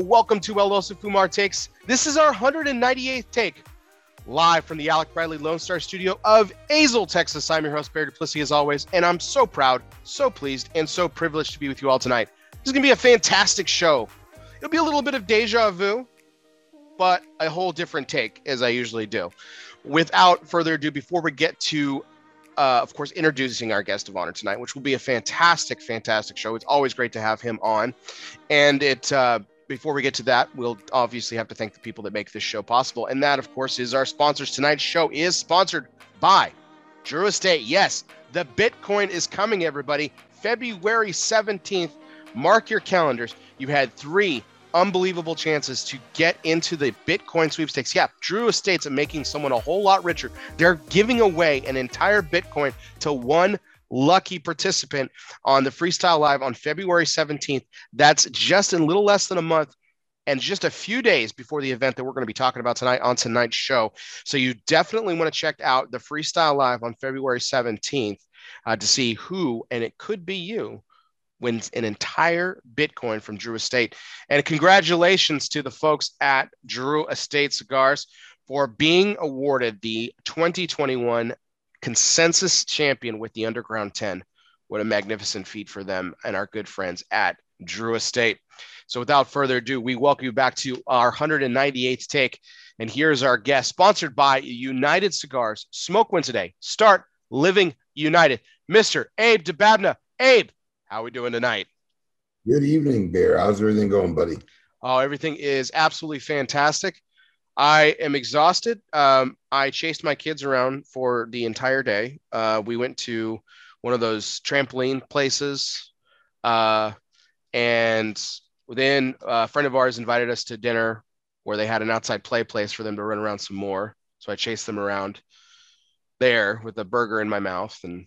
welcome to El Oso Fumar Takes. This is our 198th take, live from the Alec Bradley Lone Star studio of Azle, Texas. I'm your host, Barry Duplessis, as always, and I'm so proud, so pleased, and so privileged to be with you all tonight. This is going to be a fantastic show. It'll be a little bit of deja vu, but a whole different take, as I usually do. Without further ado, before we get to uh, of course, introducing our guest of honor tonight, which will be a fantastic, fantastic show. It's always great to have him on. And it, uh, before we get to that, we'll obviously have to thank the people that make this show possible. And that, of course, is our sponsors. Tonight's show is sponsored by Drew Estate. Yes, the Bitcoin is coming, everybody. February 17th. Mark your calendars. You've had three unbelievable chances to get into the Bitcoin sweepstakes. Yeah, Drew Estates are making someone a whole lot richer. They're giving away an entire Bitcoin to one lucky participant on the Freestyle Live on February 17th. That's just in a little less than a month and just a few days before the event that we're going to be talking about tonight on tonight's show. So you definitely want to check out the Freestyle Live on February 17th uh, to see who, and it could be you, wins an entire Bitcoin from Drew Estate. And congratulations to the folks at Drew Estate Cigars for being awarded the 2021 consensus champion with the Undercrown 10. What a magnificent feat for them and our good friends at Drew Estate. So, without further ado, we welcome you back to our 198th take. And here's our guest, sponsored by United Cigars. Smoke one today. Start living united. Mr. Abe Dababneh. Abe, how are we doing tonight? Good evening, Bear. How's everything going, buddy? Oh, everything is absolutely fantastic. I am exhausted. Um, I chased my kids around for the entire day. Uh, we went to one of those trampoline places, uh, and then a friend of ours invited us to dinner where they had an outside play place for them to run around some more. So I chased them around there with a burger in my mouth and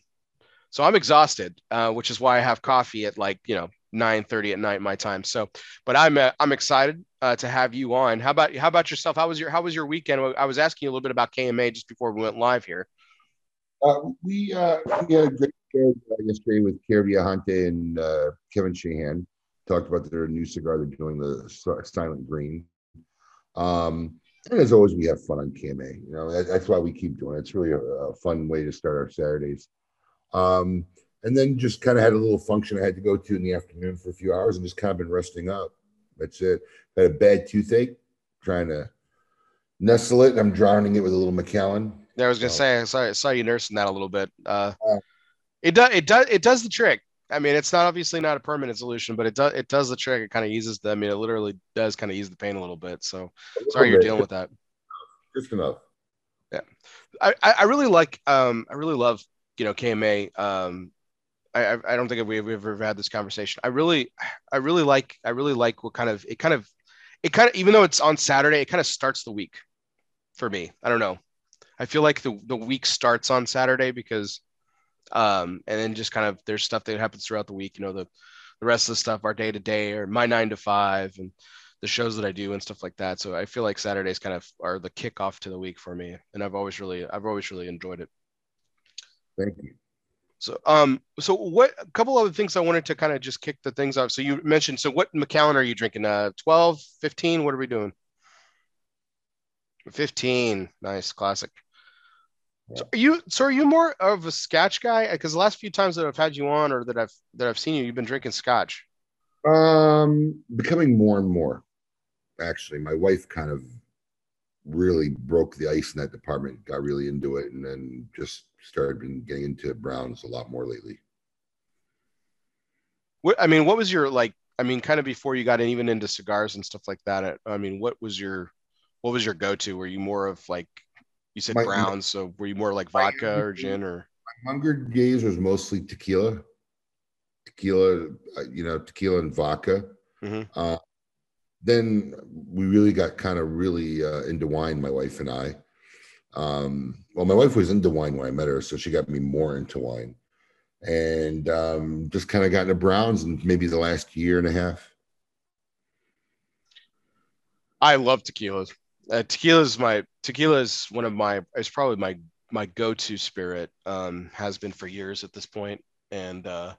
so I'm exhausted, uh, which is why I have coffee at like you know 9:30 at night my time. So, but I'm uh, I'm excited uh, to have you on. How about how about yourself? How was your how was your weekend? I was asking you a little bit about KMA just before we went live here. Uh, we uh, we had a great show uh, yesterday with Kiera Viajante and Kevin Sheehan. Talked about their new cigar they're doing, the Silent Green. Um, and as always, we have fun on KMA. You know, that, that's why we keep doing it. It's really a, a fun way to start our Saturdays. Um, and then just kind of had a little function I had to go to in the afternoon for a few hours and just kind of been resting up. That's it. Had a bad toothache, trying to nestle it. I'm drowning it with a little Macallan. Yeah, I was gonna so. say I saw, I saw you nursing that a little bit. Uh, uh, it does it does it does the trick. I mean, it's not obviously not a permanent solution, but it does it does the trick. It kind of eases the. I mean, it literally does kind of ease the pain a little bit. So sorry you're dealing with that. Just enough. Yeah, I I really like um I really love you know, KMA. Um, I, I don't think we've ever had this conversation. I really, I really like, I really like what kind of it kind of, it kind of, even though it's on Saturday, it kind of starts the week for me. I don't know. I feel like the the week starts on Saturday because, um, and then just kind of there's stuff that happens throughout the week. You know, the the rest of the stuff, our day to day, or my nine to five, and the shows that I do and stuff like that. So I feel like Saturdays kind of are the kickoff to the week for me, and I've always really, I've always really enjoyed it. Thank you. So, um, so what? A couple other things I wanted to kind of just kick the things off. So you mentioned. So what Macallan are you drinking? Uh, 12, 15? What are we doing? 15. Nice, classic. Yeah. So are you? So are you more of a Scotch guy? Because the last few times that I've had you on, or that I've that I've seen you, you've been drinking Scotch. Um, becoming more and more. Actually, my wife kind of really broke the ice in that department, got really into it, and then just started getting into Browns a lot more lately. What I mean, what was your like? I mean, kind of before you got in, even into cigars and stuff like that. I mean, what was your what was your go to? Were you more of like you said my, Browns, so were you more like vodka or gin or? My younger days was mostly tequila, tequila, uh, you know, tequila and vodka. Mm-hmm. Uh, then we really got kind of really uh, into wine, my wife and I. Um, well, my wife was into wine when I met her, so she got me more into wine, and um, just kind of got into browns in maybe the last year and a half. I love tequilas. Uh, tequila is my tequila is one of my it's probably my my go-to spirit um has been for years at this point and uh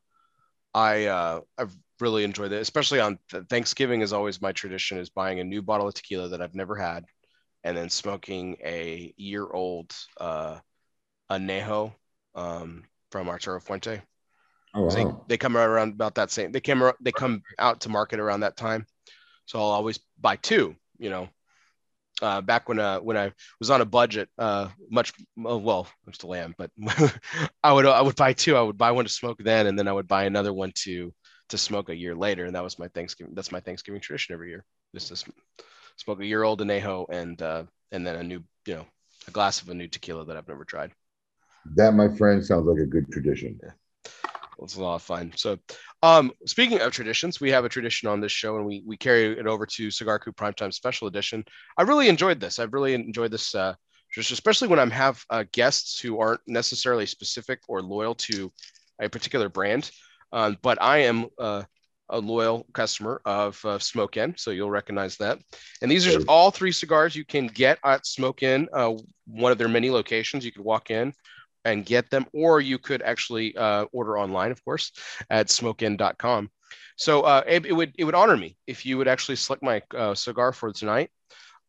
i uh i've really enjoy that, especially on Thanksgiving. Is always my tradition is buying a new bottle of tequila that I've never had, and then smoking a year old uh, añejo um, from Arturo Fuente. Oh, wow. They, they come around about that same. They came they come out to market around that time, so I'll always buy two. You know, uh, back when uh, when I was on a budget, uh, much well, I still am, but I would I would buy two. I would buy one to smoke then, and then I would buy another one to to smoke a year later, and that was my Thanksgiving. That's my Thanksgiving tradition every year. Just to smoke a year old añejo and uh, and then a new you know a glass of a new tequila that I've never tried. That, my friend, sounds like a good tradition. Yeah. It's a lot of fun. So, um, speaking of traditions, we have a tradition on this show, and we we carry it over to Cigar Coop Primetime Special Edition. I really enjoyed this. I've really enjoyed this, uh, just especially when I'm have uh, guests who aren't necessarily specific or loyal to a particular brand. Um, but I am uh, a loyal customer of uh, Smoke Inn, so you'll recognize that. And these are all three cigars you can get at Smoke Inn, uh, one of their many locations. You could walk in and get them, or you could actually uh, order online, of course, at smokeinn.com. So uh, it, it, would it would honor me if you would actually select my uh, cigar for tonight.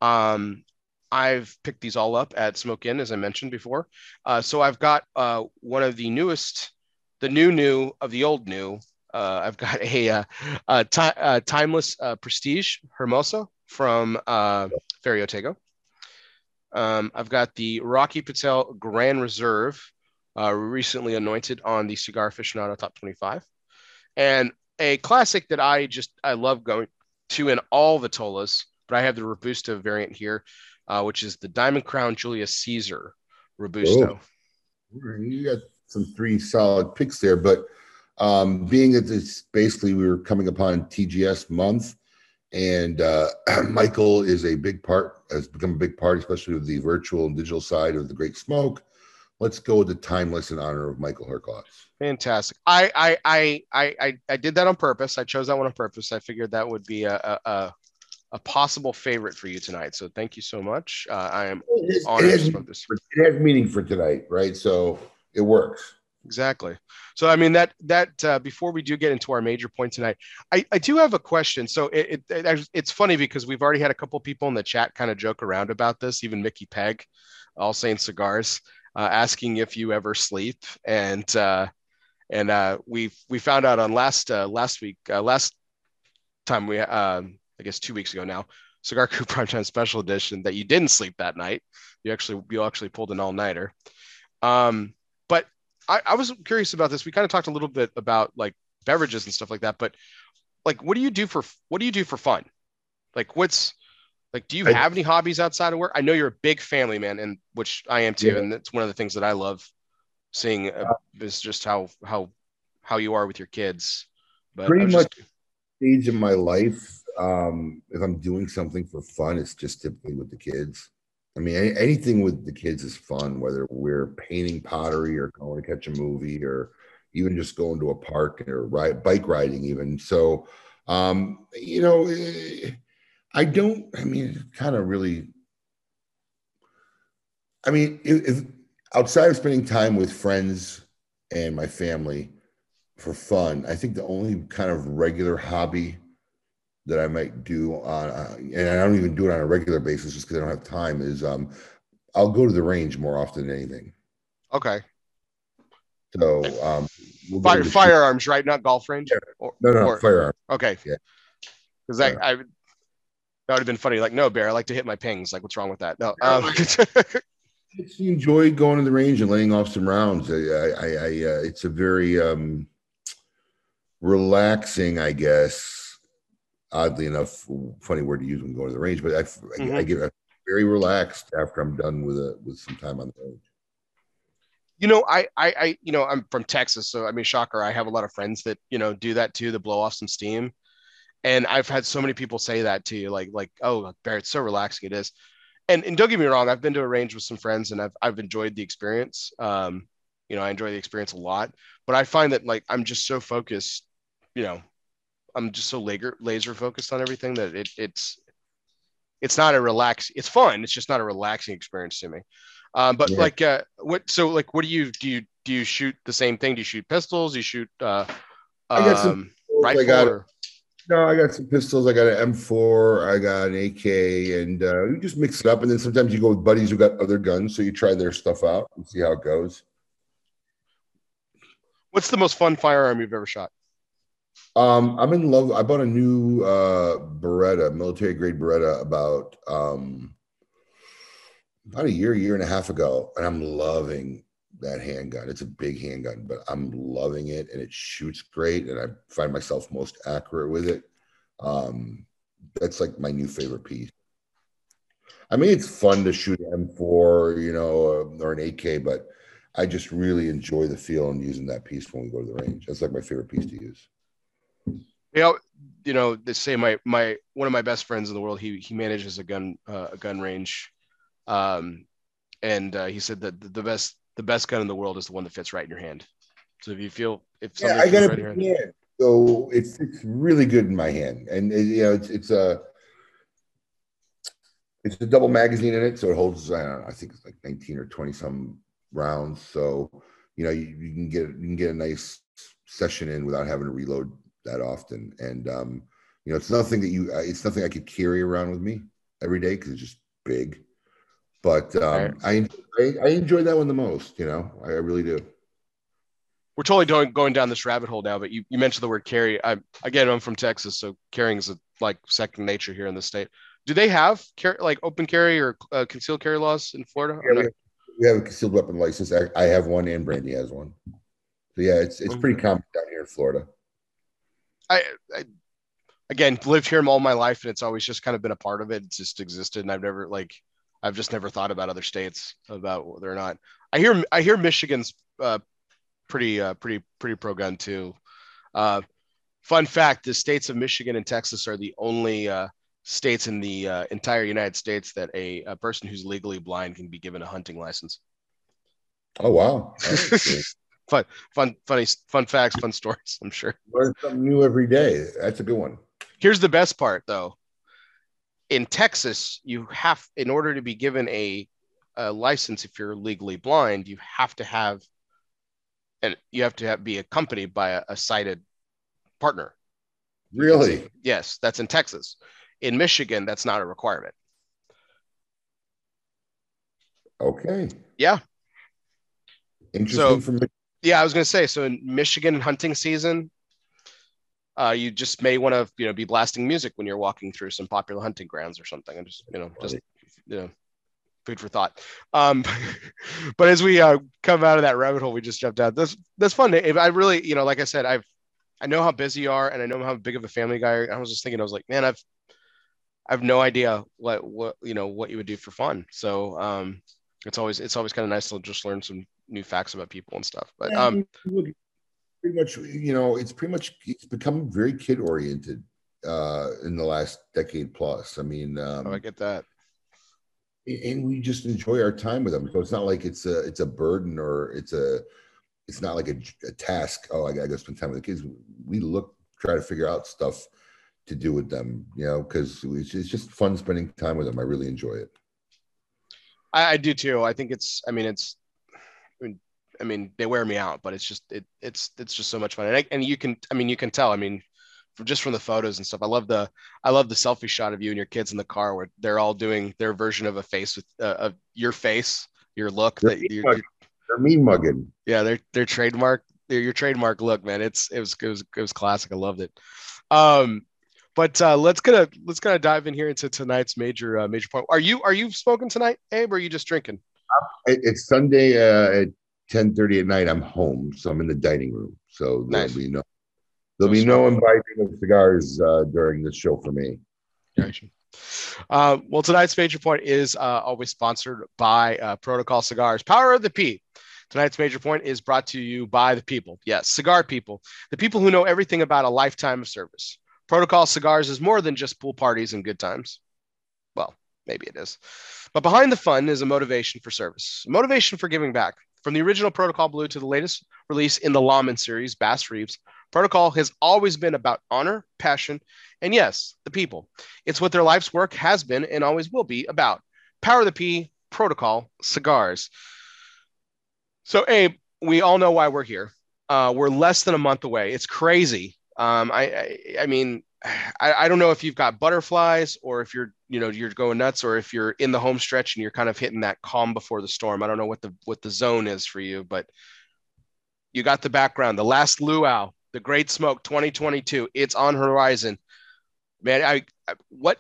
Um, I've picked these all up at Smoke Inn, as I mentioned before. Uh, so I've got uh, one of the newest, the new new of the old new. Uh, I've got a, a, a ti- timeless Prestige Hermoso from uh, Ferio Tego. Um, I've got the Rocky Patel Grand Reserve, uh, recently anointed on the Cigar Aficionado Top 25, and a classic that I just I love going to in all the Tolas, but I have the Robusto variant here, uh, which is the Diamond Crown Julius Caesar Robusto. Oh, you got some three solid picks there, but um, being that it's basically we were coming upon TGS month, and uh, Michael is a big part, has become a big part, especially of the virtual and digital side of the Great Smoke. Let's go with the timeless in honor of Michael Herklots. Fantastic. I, I I I I I did that on purpose. I chose that one on purpose. I figured that would be a a, a possible favorite for you tonight. So thank you so much. Uh, I am it has, honored it has, to this. It has meaning for tonight, right? So it works. Exactly. So i mean that that uh, before we do get into our major point tonight i, I do have a question. So it, it, it, it's funny because we've already had a couple people in the chat kind of joke around about this even mickey peg all saying cigars uh, asking if you ever sleep. And uh, and uh, we we found out on last uh, last week uh, last time we um, i guess two weeks ago now cigar coop primetime special edition that you didn't sleep that night. You actually you actually pulled an all-nighter. Um, but I, I was curious about this. We kind of talked a little bit about like beverages and stuff like that, but like, what do you do for what do you do for fun? Like, what's like, do you have any hobbies outside of work? I know you're a big family man, and which I am too, yeah. and that's one of the things that I love seeing uh, is just how how how you are with your kids. But pretty much just... stage of my life, um, if I'm doing something for fun, it's just typically with the kids. I mean, any, anything with the kids is fun, whether we're painting pottery or going to catch a movie or even just going to a park or ride, bike riding, even. So, um, you know, eh, I don't, I mean, kind of really, I mean, if outside of spending time with friends and my family for fun, I think the only kind of regular hobby that I might do on, uh, and I don't even do it on a regular basis just because I don't have time. Is um, I'll go to the range more often than anything. Okay. So um, we'll Fire, firearms, shoot. right? Not golf range. Yeah. Or, no, no, or, firearm. Okay. Yeah. Because I, I, that would have been funny. Like, no, bear. I like to hit my pings. Like, what's wrong with that? No. Um, you enjoy going to the range and laying off some rounds. I, I, I uh, it's a very um, relaxing, I guess oddly enough, funny word to use when going to the range, but I, mm-hmm. I, I get very relaxed after I'm done with a with some time on the range. You know, I, I, I, you know, I'm from Texas, so I mean, shocker. I have a lot of friends that you know do that too, to blow off some steam. And I've had so many people say that to you, like, like, oh, it's so relaxing. It is. And, and don't get me wrong, I've been to a range with some friends and I've, I've enjoyed the experience. Um, you know, I enjoy the experience a lot, but I find that like I'm just so focused, you know, I'm just so laser laser focused on everything that it, it's it's not a relax. It's fun. It's just not a relaxing experience to me. Um, but yeah. like, uh, what? So like, what do you do? You do you shoot the same thing? Do you shoot pistols? Do you shoot? Uh, I got some. Um, rifle? I got or- no, I got some pistols. I got an M4. I got an AK, and uh, you just mix it up. And then sometimes you go with buddies who got other guns, so you try their stuff out and see how it goes. What's the most fun firearm you've ever shot? Um, I'm in love. I bought a new uh, Beretta, military grade Beretta, about um, about a year, year and a half ago, and I'm loving that handgun. It's a big handgun, but I'm loving it, and it shoots great, and I find myself most accurate with it. Um, that's like my new favorite piece. I mean, it's fun to shoot an M4, you know, or an AK, but I just really enjoy the feel and using that piece when we go to the range. That's like my favorite piece to use. You know, you know, they say my my one of my best friends in the world. He he manages a gun uh, a gun range, um, and uh, he said that the, the best the best gun in the world is the one that fits right in your hand. So if you feel if Yeah, I got right in hand, hand, so it's it's really good in my hand, and it, you know it's it's a it's a double magazine in it, so it holds I, don't know, I think it's like nineteen or twenty some rounds. So you know you, you can get you can get a nice session in without having to reload that often, and um, you know it's nothing that you uh, it's nothing I could carry around with me every day because it's just big. But um, I, I I enjoy that one the most. You know, I, I really do. we're totally going going down this rabbit hole now. But you, you mentioned the word carry. I again, I'm from Texas, so carrying is a, like second nature here in the state. Do they have car- like open carry or uh, concealed carry laws in Florida? Yeah, we, have, we have a concealed weapon license. I, I have one, and Brandy has one. So yeah, it's it's pretty common down here in Florida. I, I again lived here all my life, and it's always just kind of been a part of it. It's just existed, and I've never like I've just never thought about other states about whether or not. I hear I hear Michigan's uh, pretty uh, pretty pretty pro gun too. Uh, fun fact: the states of Michigan and Texas are the only uh, states in the uh, entire United States that a, a person who's legally blind can be given a hunting license. Oh wow! Fun, fun, funny, fun facts, fun stories. I'm sure. Learn something new every day. That's a good one. Here's the best part, though. In Texas, you have, in order to be given a, a license, if you're legally blind, you have to have, and you have to have, be accompanied by a, a sighted partner. Really? Yes, that's in Texas. In Michigan, that's not a requirement. Okay. Yeah. Interesting So- for me. Yeah, I was gonna say. So in Michigan hunting season, uh, you just may want to you know be blasting music when you're walking through some popular hunting grounds or something. I'm just you know just you know food for thought. Um, but as we uh, come out of that rabbit hole we just jumped out, that's that's fun. If I really you know like I said, I've I know how busy you are and I know how big of a family guy. I was just thinking, I was like, man, I've I have no idea what what you know what you would do for fun. So um, it's always it's always kind of nice to just learn some new facts about people and stuff. But um, pretty much, you know, it's pretty much it's become very kid oriented uh, in the last decade plus. I mean, um, oh, I get that. and we just enjoy our time with them. So it's not like it's a it's a burden or it's a it's not like a, a task. Oh, I gotta go spend time with the kids. We look try to figure out stuff to do with them, you know, because it's, it's just fun spending time with them. I really enjoy it. I, I do too. I think it's. I mean, it's. I mean, I mean, they wear me out, but it's just it. It's it's just so much fun, and I, and you can. I mean, you can tell. I mean, just from the photos and stuff. I love the. I love the selfie shot of you and your kids in the car where they're all doing their version of a face with uh, of your face, your look. They're That mean you're, mugging. They're mean mugging. yeah, their their trademark. Their, your trademark look, man. It's it was it was it was classic. I loved it. Um, but uh, let's gonna let's kind of dive in here into tonight's major uh, major point. Are you are you smoking tonight, Abe? Or are you just drinking? It- It's Sunday uh, at ten thirty at night. I'm home, so I'm in the dining room. So there'll be no there'll be no imbibing of cigars uh, during this show for me. Gotcha. Uh, well, tonight's major point is uh, always sponsored by uh, Protocol Cigars. Power of the P. Tonight's major point is brought to you by the people. Yes, cigar people, the people who know everything about a lifetime of service. Protocol Cigars is more than just pool parties and good times. Well, maybe it is. But behind the fun is a motivation for service, motivation for giving back. From the original Protocol Blue to the latest release in the Lawman series, Bass Reeves, Protocol has always been about honor, passion, and yes, the people. It's what their life's work has been and always will be about. Power of the P, Protocol, Cigars. So, Abe, we all know why we're here. Uh, we're less than a month away. It's crazy. Um, I, I, I mean, I, I don't know if you've got butterflies or if you're, you know, you're going nuts or if you're in the home stretch and you're kind of hitting that calm before the storm. I don't know what the what the zone is for you, but you got the background. The last luau, the Great Smoke 2022. It's on horizon. Man, I, I what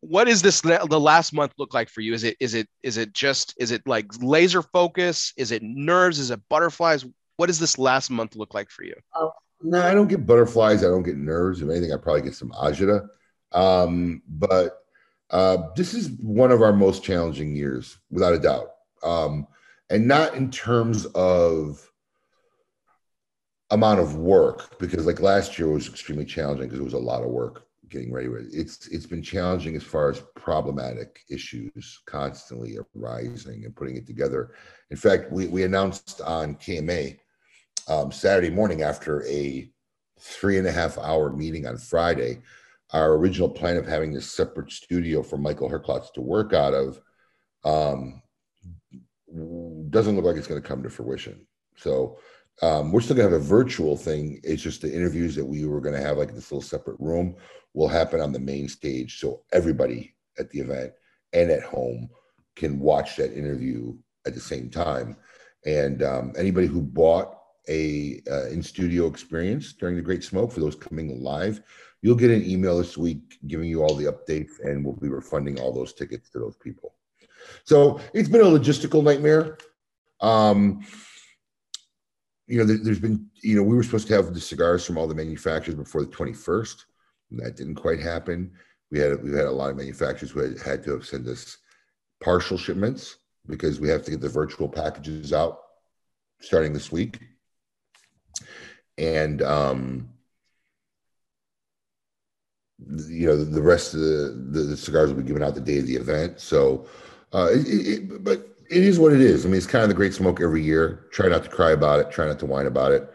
what is this the last month look like for you is it is it is it just is it like laser focus is it nerves is it butterflies what does this last month look like for you uh, no i don't get butterflies i don't get nerves if anything i probably get some agita um, but uh, this is one of our most challenging years without a doubt. Um, and not in terms of amount of work because like last year was extremely challenging because it was a lot of work getting ready with it's it's been challenging as far as problematic issues constantly arising and putting it together. In fact we, we announced on kma um, saturday morning after a three and a half hour meeting on friday our original plan of having this separate studio for michael herklots to work out of um, doesn't look like it's going to come to fruition so um, we're still gonna have a virtual thing. It's just the interviews that we were gonna have, like this little separate room, will happen on the main stage, so everybody at the event and at home can watch that interview at the same time. And um, anybody who bought a uh, in studio experience during the Great Smoke for those coming live, you'll get an email this week giving you all the updates, and we'll be refunding all those tickets to those people. So it's been a logistical nightmare. Um, you know, there, has been, you know, we were supposed to have the cigars from all the manufacturers before the 21st. And that didn't quite happen. We had we had a lot of manufacturers who had, had to have sent us partial shipments because we have to get the virtual packages out starting this week. And um, you know, the, rest of the, the, the cigars will be given out the day of the event. So, uh, it, it, but it is what it is. I mean, it's kind of the great smoke every year. Try not to cry about it. Try not to whine about it.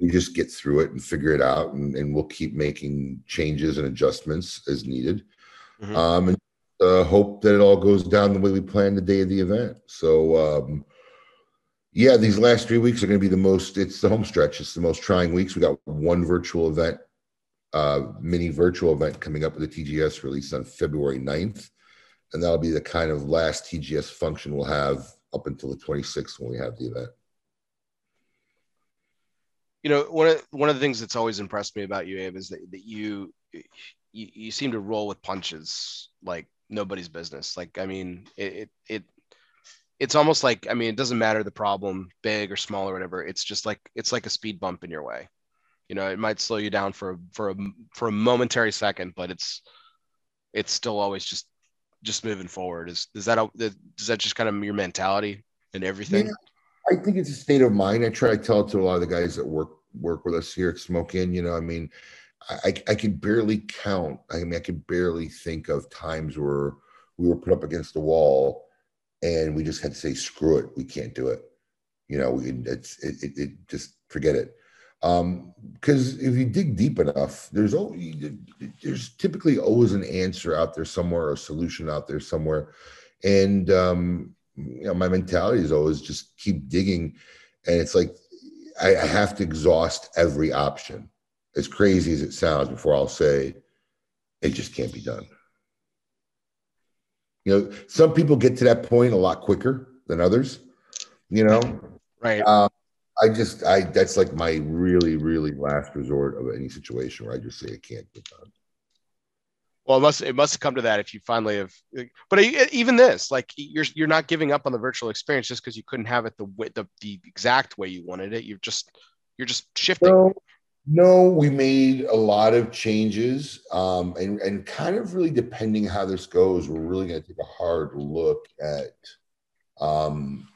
We just get through it and figure it out, and, and we'll keep making changes and adjustments as needed, mm-hmm. um, and uh, hope that it all goes down the way we planned the day of the event. So, um, yeah, these last three weeks are going to be the most. It's the home stretch. It's the most trying weeks. We got one virtual event, uh, mini virtual event coming up with the TGS release on February 9th and that'll be the kind of last TGS function we'll have up until the 26th when we have the event. You know, one of one of the things that's always impressed me about you, Abe, is that, that you, you you seem to roll with punches like nobody's business. Like, I mean, it, it it it's almost like I mean, it doesn't matter the problem, big or small or whatever. It's just like it's like a speed bump in your way. You know, it might slow you down for a for a for a momentary second, but it's it's still always just just moving forward? Is is that a, is that just kind of your mentality and everything? Yeah, I think it's a state of mind. I try to tell it to a lot of the guys that work work with us here at Smoke Inn. You know, I mean, I I can barely count. I mean, I can barely think of times where we were put up against the wall and we just had to say, "Screw it, we can't do it." You know, it's it, it, it just forget it. Um because if you dig deep enough there's always there's typically always an answer out there somewhere or a solution out there somewhere. And um you know my mentality is always just keep digging. And it's like I, I have to exhaust every option. As crazy as it sounds before i'll say it just can't be done you know some people get to that point a lot quicker than others you know right um, I just I that's like my really really last resort of any situation where I just say it can't get done. Well, it must it must come to that if you finally have. But even this, like you're you're not giving up on the virtual experience just because you couldn't have it the way the, the exact way you wanted it. You're just you're just shifting. No, no, we made a lot of changes, um, and and kind of really depending how this goes, we're really going to take a hard look at um,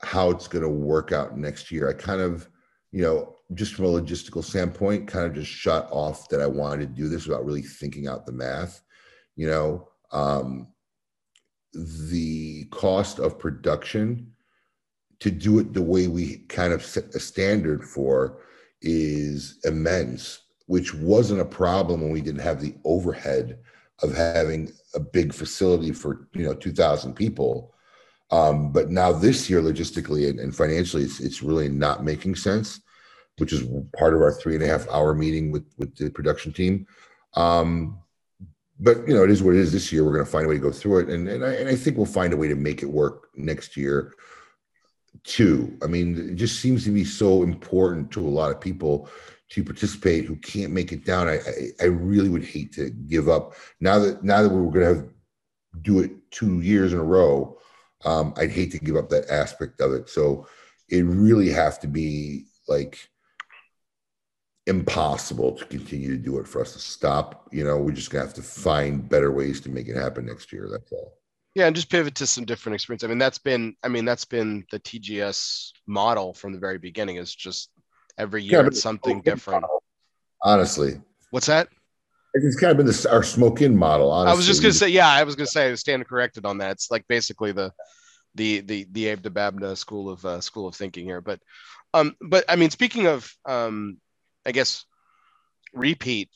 how it's going to work out next year. I kind of, you know, just from a logistical standpoint, kind of just shut off that I wanted to do this without really thinking out the math. You know, um, the cost of production to do it the way we kind of set a standard for is immense, which wasn't a problem when we didn't have the overhead of having a big facility for you know 2000 people um, but now this year, logistically and, and financially, it's, it's, really not making sense. which is part of our three and a half hour meeting with with the production team. Um, but you know, it is what it is. This year, we're going to find a way to go through it, and and I, and I think we'll find a way to make it work next year too. I mean, it just seems to be so important to a lot of people to participate who can't make it down. I I, I really would hate to give up now that now that we're going to have do it two years in a row. Um, I'd hate to give up that aspect of it. So it really have to be like impossible to continue to do it for us to stop. You know, we're just gonna have to find better ways to make it happen next year. That's all. Yeah, and just pivot to some different experience. I mean, that's been, I mean, that's been the TGS model from the very beginning. Is just every year yeah, it's something different. Model, honestly, what's that? It's kind of been this, our Smoke Inn model. Honestly. I was just gonna say, yeah, I was gonna say, I stand corrected on that. It's like basically the the the the Abe Dababneh school of uh, school of thinking here. But um, but I mean, speaking of um, I guess repeat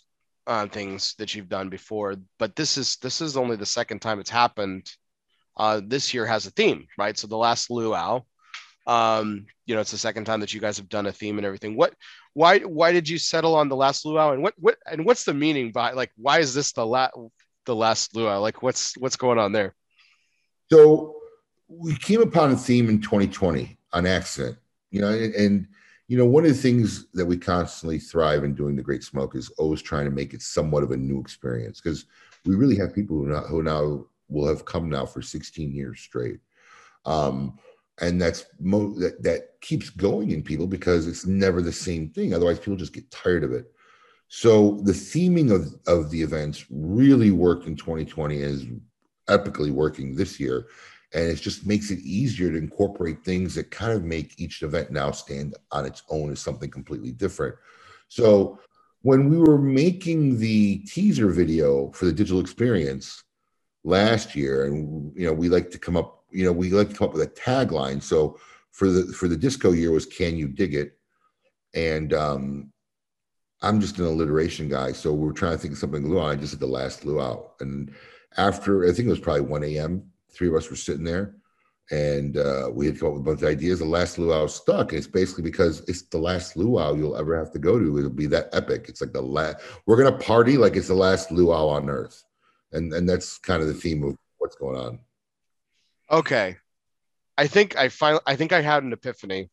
uh, things that you've done before, but this is this is only the second time it's happened. Uh, this year has a theme, right? So the last luau, um, you know, it's the second time that you guys have done a theme and everything. What, why, why did you settle on the last luau, and what, what, and what's the meaning by like why is this the last the last luau? Like what's what's going on there? So we came upon a theme in 2020 on accident, you know, and, and you know, one of the things that we constantly thrive in doing the Great Smoke is always trying to make it somewhat of a new experience because we really have people who now, who now will have come now for 16 years straight. Um, and that's mo- that, that keeps going in people because it's never the same thing. Otherwise, people just get tired of it. So the theming of, of the events really worked in 2020 is epically working this year and it just makes it easier to incorporate things that kind of make each event now stand on its own as something completely different so when we were making the teaser video for the digital experience last year and you know we like to come up you know we like to come up with a tagline so for the for the disco year was can you dig it and um i'm just an alliteration guy so we are trying to think of something luau i just did the last luau and after i think it was probably 1 a.m three of us were sitting there and uh, we had come up with a bunch of ideas. The last luau stuck. It's basically because it's the last luau you'll ever have to go to. It'll be that epic. It's like the last. We're gonna party like it's the last luau on earth, and and that's kind of the theme of what's going on. Okay, I think I finally. I think I had an epiphany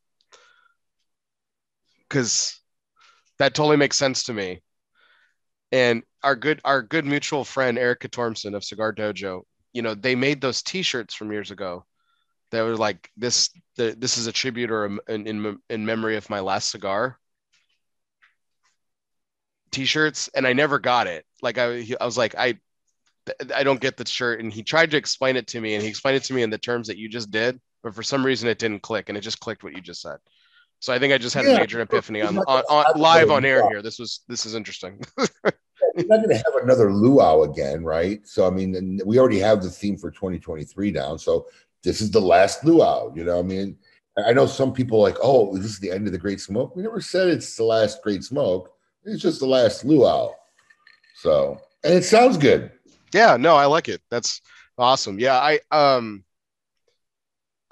because that totally makes sense to me. And our good our good mutual friend Erica Tormson of Cigar Dojo you know they made those T-shirts from years ago that were like this. The, this is a tribute or a, in, in in memory of my last cigar. T-shirts, and I never got it. Like I, I was like, I, I don't get the shirt. And he tried to explain it to me, and he explained it to me in the terms that you just did, but for some reason it didn't click, and it just clicked what you just said. So I think I just had yeah. a major epiphany on, on, on live on air here. This was this is interesting. we're not going to have another luau again, right? So I mean, we already have the theme for 2023 down. So this is the last luau. You know, I mean, I know some people like, oh, this is the end of the Great Smoke. We never said it's the last Great Smoke. It's just the last luau. So, and it sounds good. Yeah, no, I like it. That's awesome. Yeah, I um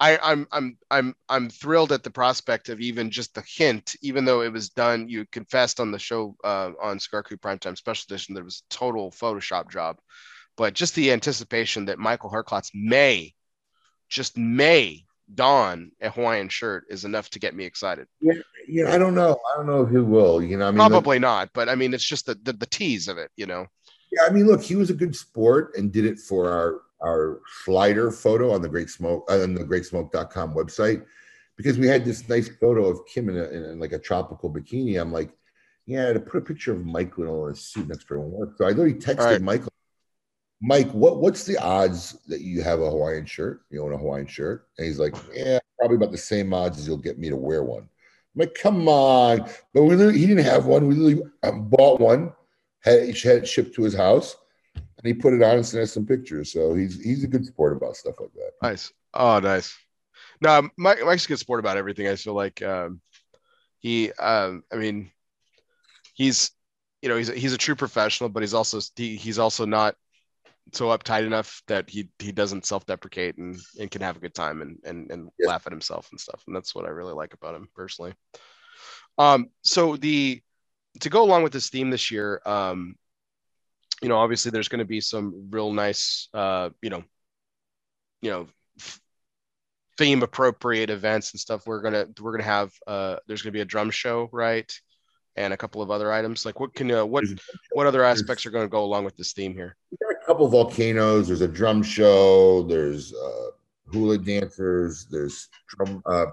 I, I'm I'm I'm I'm thrilled at the prospect of even just the hint, even though it was done. You confessed on the show uh, on Cigar Coop Primetime Special Edition that it was a total Photoshop job, but just the anticipation that Michael Herklots may, just may don a Hawaiian shirt is enough to get me excited. Yeah, yeah. I don't know. I don't know if he will. You know, I mean, probably not. But I mean, it's just the, the the tease of it. You know. Yeah, I mean, look, he was a good sport and did it for our our slider photo on the Great Smoke uh, on the GreatSmoke.com website because we had this nice photo of Kim in, a, in like a tropical bikini. I'm like, yeah, to put a picture of Michael in a suit next to him work. So I literally texted right. Michael, Mike, what what's the odds that you have a Hawaiian shirt? You own a Hawaiian shirt? And he's like, yeah, probably about the same odds as you'll get me to wear one. I'm like, come on. But we he didn't have one. We literally um, bought one, had, had shipped to his house and he put it on and sent us some pictures. So he's he's a good sport about stuff like that. Nice. Oh, nice. No, Mike, Mike's a good sport about everything. I feel like um, he, um, I mean, he's, you know, he's he's a true professional, but he's also he, he's also not so uptight enough that he he doesn't self-deprecate and, and can have a good time and and, and laugh at himself and stuff. And that's what I really like about him personally. Um, so the to go along with this theme this year, um, you know, obviously there's going to be some real nice, uh, you know, you know, theme appropriate events and stuff. We're gonna we're gonna have uh, there's gonna be a drum show, right? And a couple of other items. Like what can uh, what what other aspects are going to go along with this theme here? A couple volcanoes. There's a drum show. There's uh, hula dancers. There's drum uh,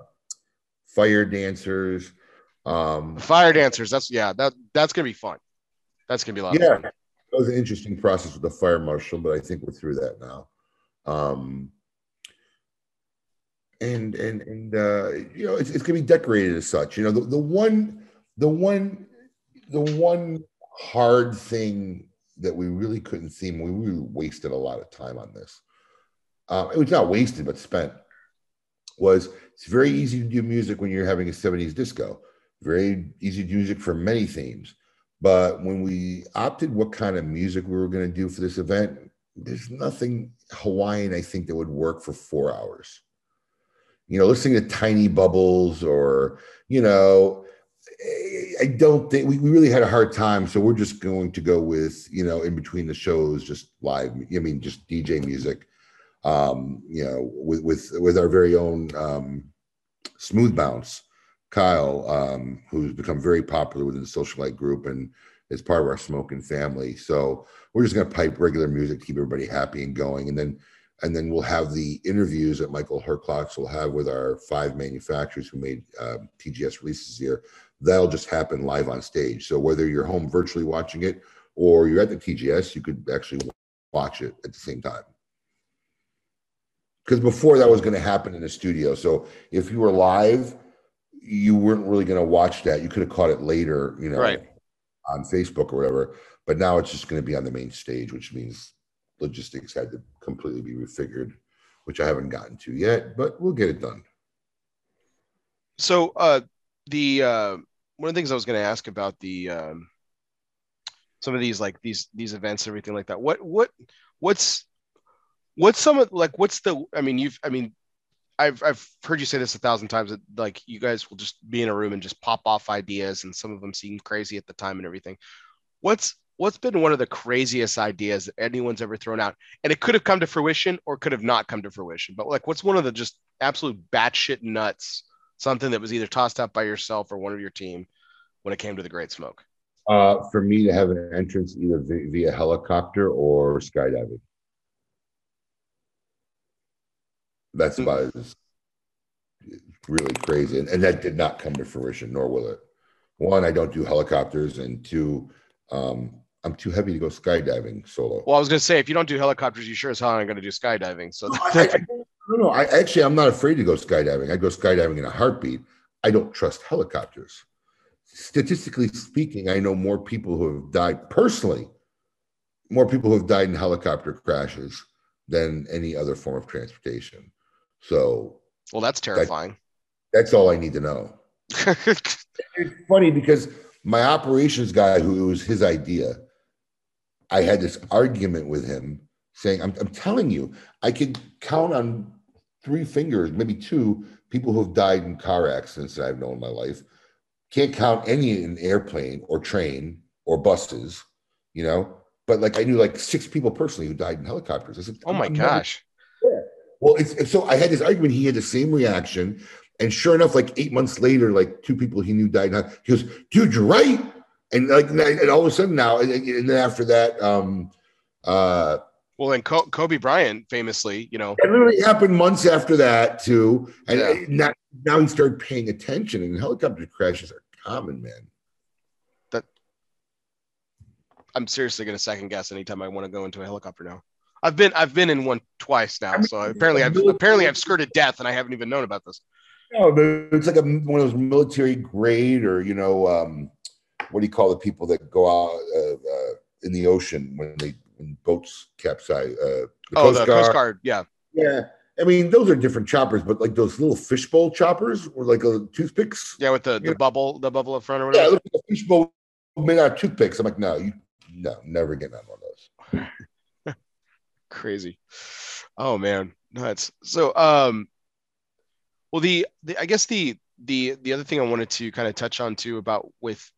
fire dancers. Um, fire dancers. That's yeah. That that's gonna be fun. That's gonna be a lot. Yeah, that was an interesting process with the fire marshal, but I think we're through that now. Um, and and and uh, you know, it's, it's gonna be decorated as such. You know, the, the one the one the one hard thing that we really couldn't see, we really wasted a lot of time on this. Um, it was not wasted, but spent. Was it's very easy to do music when you're having a 70s disco. Very easy music for many themes. But when we opted what kind of music we were going to do for this event, there's nothing Hawaiian, I think, that would work for four hours. You know, listening to Tiny Bubbles or, you know, I don't think we, we really had a hard time. So we're just going to go with, you know, in between the shows, just live, I mean, just DJ music, um, you know, with, with, with our very own um, smooth bounce, Kyle, um, who's become very popular within the socialite group and is part of our smoking family. So we're just going to pipe regular music to keep everybody happy and going. And then, and then we'll have the interviews that Michael Herklots will have with our five manufacturers who made uh, TGS releases here that'll just happen live on stage. So whether you're home virtually watching it or you're at the TGS, you could actually watch it at the same time. Because before that was going to happen in the studio. So if you were live, you weren't really going to watch that. You could have caught it later, you know, right. on Facebook or whatever. But now it's just going to be on the main stage, which means logistics had to completely be refigured, which I haven't gotten to yet, but we'll get it done. So uh, the uh, one of the things I was going to ask about the um, some of these like these these events everything like that. What what what's what's some of like what's the I mean you've I mean I've I've heard you say this a thousand times that like you guys will just be in a room and just pop off ideas and some of them seem crazy at the time and everything. What's what's been one of the craziest ideas that anyone's ever thrown out? And it could have come to fruition or could have not come to fruition. But like what's one of the just absolute batshit nuts something that was either tossed out by yourself or one of your team when it came to the Great Smoke? Uh, for me to have an entrance either via, via helicopter or skydiving. That's hmm. about as really crazy. And, and, that did not come to fruition, nor will it. One, I don't do helicopters, and two, um, I'm too heavy to go skydiving solo. Well, I was going to say, if you don't do helicopters, you sure as hell aren't going to do skydiving. So, no, I, I, no, no, I actually I'm not afraid to go skydiving. I go skydiving in a heartbeat. I don't trust helicopters. Statistically speaking, I know more people who have died personally, more people who have died in helicopter crashes than any other form of transportation. So, well, that's terrifying. That, that's all I need to know. it's funny because my operations guy, who was his idea, I had this argument with him saying, I'm, I'm telling you, I could count on three fingers, maybe two, people who have died in car accidents that I've known in my life. Can't count any in airplane or train or buses, you know. But like I knew like six people personally who died in helicopters. I said, "Oh my gosh!" Well, it's so I had this argument. He had the same reaction, and sure enough, like eight months later, like two people he knew died. He goes, "Dude, you're right." And like, and all of a sudden now, and then after that, um, uh, well, then Kobe Bryant famously, you know, it literally happened months after that too, and yeah. now, now he started paying attention. And helicopter crashes are common, man. That I'm seriously going to second guess anytime I want to go into a helicopter now. I've been I've been in one twice now, I mean, so apparently I've apparently I've skirted death, and I haven't even known about this. No, but it's like a, one of those military grade, or you know, um, what do you call the people that go out uh, uh, in the ocean when they when boats capsize. Uh, the oh, Coast the Guard. Coast Guard, yeah, yeah. I mean, those are different choppers, but like those little fishbowl choppers or like a toothpicks. Yeah, with the, the bubble, the bubble up front or whatever. Yeah, it looks like a fishbowl made out of toothpicks. I'm like, no, you, no, never getting on one of those. Crazy. Oh man, nuts. So, um, well, the, the I guess the the the other thing I wanted to kind of touch on too about with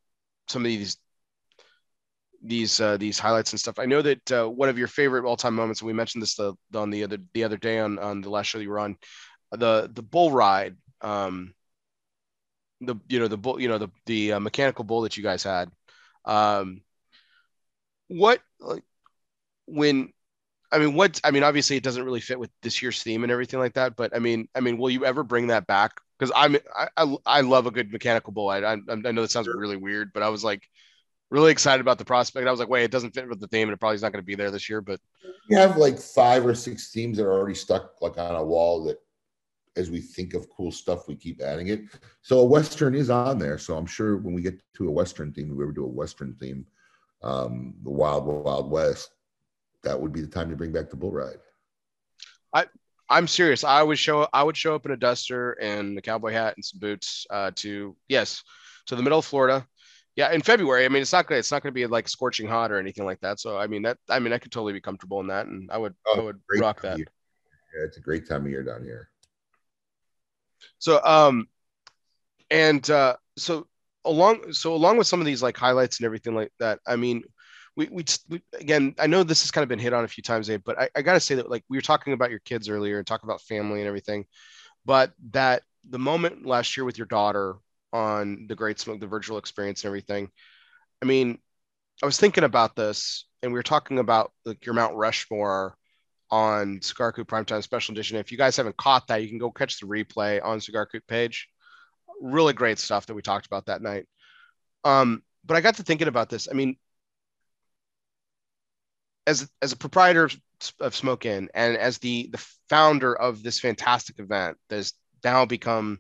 some of these these uh, these highlights and stuff. I know that uh, one of your favorite all time moments. and We mentioned this the, on the other the other day on on the last show you were on the the bull ride. Um, the you know the bull you know the the uh, mechanical bull that you guys had. Um, what like when I mean, what I mean, obviously, it doesn't really fit with this year's theme and everything like that. But I mean, I mean, will you ever bring that back? Because I'm I, I, I love a good mechanical bull. I, I I know that sounds really weird, but I was like really excited about the prospect. I was like, wait, it doesn't fit with the theme, and it probably is not going to be there this year. But we have like five or six themes that are already stuck like on a wall that, as we think of cool stuff, we keep adding it. So a western is on there. So I'm sure when we get to a western theme, if we ever do a western theme, um, the Wild Wild West, that would be the time to bring back the bull ride. I I'm serious. I would show I would show up in a duster and a cowboy hat and some boots uh, to yes to the middle of Florida. Yeah, in February. I mean, it's not gonna it's not gonna be like scorching hot or anything like that. So I mean that I mean I could totally be comfortable in that, and I would oh, I would rock that. Yeah, it's a great time of year down here. So um, and uh, so along so along with some of these like highlights and everything like that. I mean, we, we, we, again i know this has kind of been hit on a few times Abe, but I, I gotta say that like we were talking about your kids earlier and talking about family and everything but that the moment last year with your daughter on the great smoke the virtual experience and everything i mean i was thinking about this and we were talking about like your mount rushmore on cigar primetime special edition. If you guys haven't caught that you can go catch the replay on cigar coop page. Really great stuff that we talked about that night. Um but i got to thinking about this. I mean as as a proprietor of, of Smoke Inn and as the the founder of this fantastic event that has now become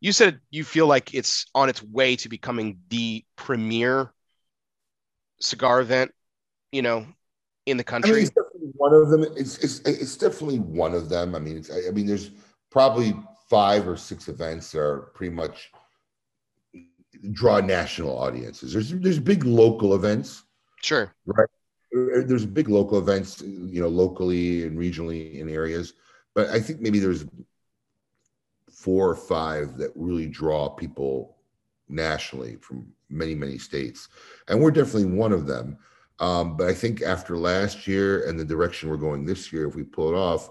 you said you feel like it's on its way to becoming the premier cigar event you know in the country I mean, it's one of them. It's, it's it's definitely one of them. I mean it's i mean there's probably five or six events that are pretty much draw national audiences. There's there's big local events. Sure. Right Uh, uh, there's big local events, uh, you know, locally and regionally in areas, but I think maybe there's four or five that really draw people nationally from many many states, and we're definitely one of them. Um, but I think after last year and the direction we're going this year, if we pull it off,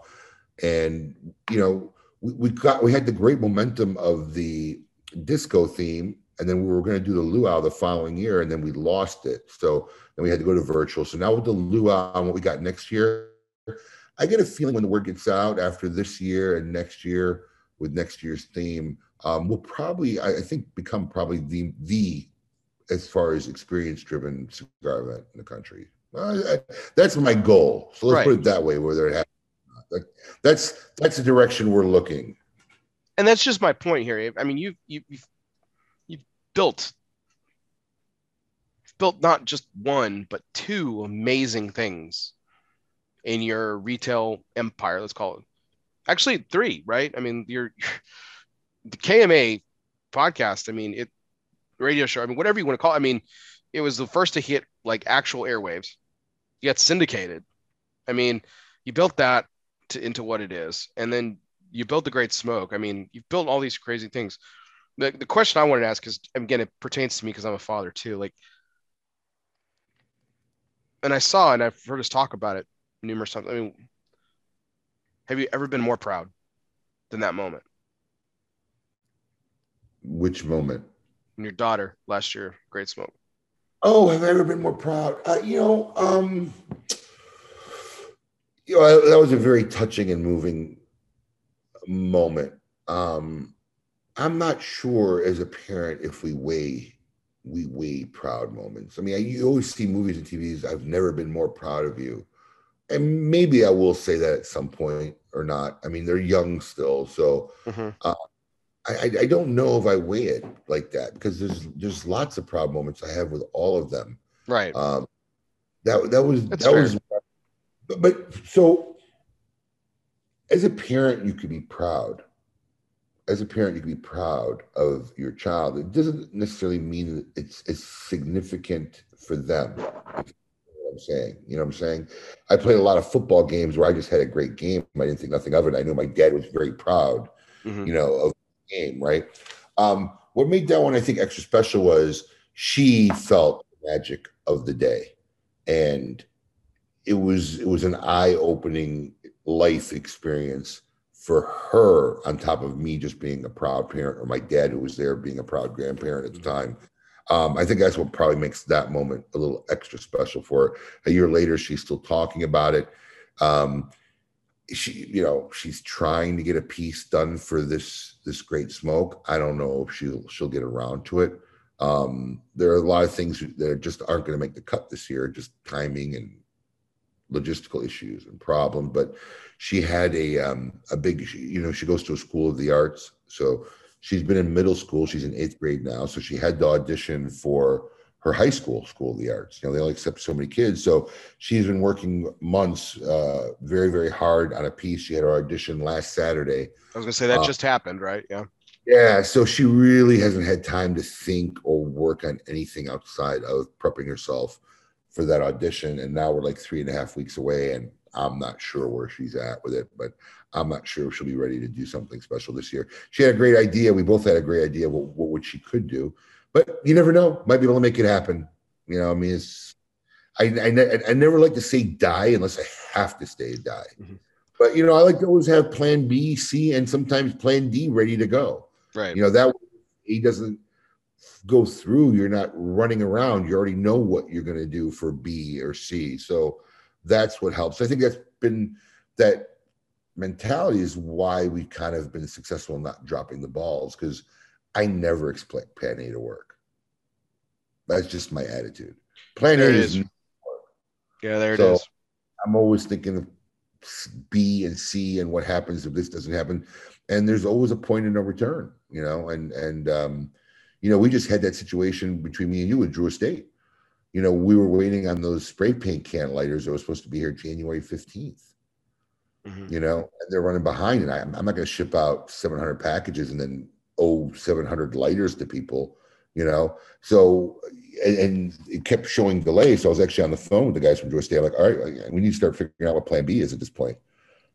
and you know, we, we got we had the great momentum of the disco theme and then we were going to do the luau the following year, and then we lost it. So then we had to go to virtual. So now with the luau and what we got next year, I get a feeling when the word gets out after this year and next year with next year's theme, um, will probably I, I think become probably the the as far as experience driven cigar event in the country. Uh, that's my goal. So let's right. put it that way, whether it happens. Like, that's that's the direction we're looking. And that's just my point here. I mean, you you you've built built not just one but two amazing things in your retail empire let's call it. Actually three right? I mean your the kma podcast i mean it radio show i mean whatever you want to call it i mean it was the first to hit like actual airwaves. You got syndicated. I mean you built that to, into what it is and then you built the great smoke. I mean you've built all these crazy things the, the question I wanted to ask is again it pertains to me because I'm a father too. Like, and I saw and I've heard us talk about it numerous times. I mean, have you ever been more proud than that moment? Which moment? And your daughter last year, Great Smoke. Oh, have I ever been more proud? Uh, you know, um, you know, that was a very touching and moving moment. Um, I'm not sure as a parent if we weigh we weigh proud moments. I mean, I, you always see movies and TVs. I've never been more proud of you, and maybe I will say that at some point or not. I mean, they're young still, so mm-hmm. uh, I, I don't know if I weigh it like that because there's there's lots of proud moments I have with all of them. Right. Um, that that was That's that fair. was, but, but so as a parent, you could be proud as a parent, you can be proud of your child. It doesn't necessarily mean that it's, it's significant for them. I'm saying, you know what I'm saying? I played a lot of football games where I just had a great game. I didn't think nothing of it. I knew my dad was very proud, mm-hmm. you know, of the game, right? Um, what made that one I think extra special was she felt the magic of the day, and it was it was an eye opening life experience for her on top of me just being a proud parent or my dad who was there being a proud grandparent at the time. Um, i think that's what probably makes that moment a little extra special for her. A year later she's still talking about it. Um, she you know she's trying to get a piece done for this this great smoke. I don't know if she'll she'll get around to it. Um, there are a lot of things that just aren't going to make the cut this year just timing and logistical issues and problem but she had a um, a big you know she goes to a school of the arts. So she's been in middle school. She's in eighth grade now. So she had to audition for her high school school of the arts. You know they only accept so many kids. So she's been working months uh, very very hard on a piece. She had her audition last saturday. I was gonna say that uh, just happened right? Yeah. Yeah. So she really hasn't had time to think or work on anything outside of prepping herself for that audition and now we're like three and a half weeks away and I'm not sure where she's at with it, but I'm not sure if she'll be ready to do something special this year. She had a great idea. We both had a great idea what, what, what she could do, but you never know. Might be able to make it happen. You know, I mean, it's I I, I never like to say die unless I have to stay die. Mm-hmm. But you know, I like to always have Plan B, C, and sometimes Plan D ready to go. Right. You know that he doesn't go through. You're not running around. You already know what you're going to do for B or C. So that's what helps. I think that's been that mentality is why we kind of been successful in not dropping the balls because I never expect plan A to work. That's just my attitude. Plan there A is, yeah, there so it is. I'm always thinking of B and C and what happens if this doesn't happen. And there's always a point of no return, you know. And and um, you know, we just had that situation between me and you with Drew Estate you know, we were waiting on those spray paint can lighters that was supposed to be here January 15th. Mm-hmm. You know, and they're running behind, and I, am not going to ship out 700 packages and then owe 700 lighters to people. You know, so and, and, it kept showing delays. So I was actually on the phone with the guys from Drew Estate. I'm like, all right, we need to start figuring out what Plan B is at this point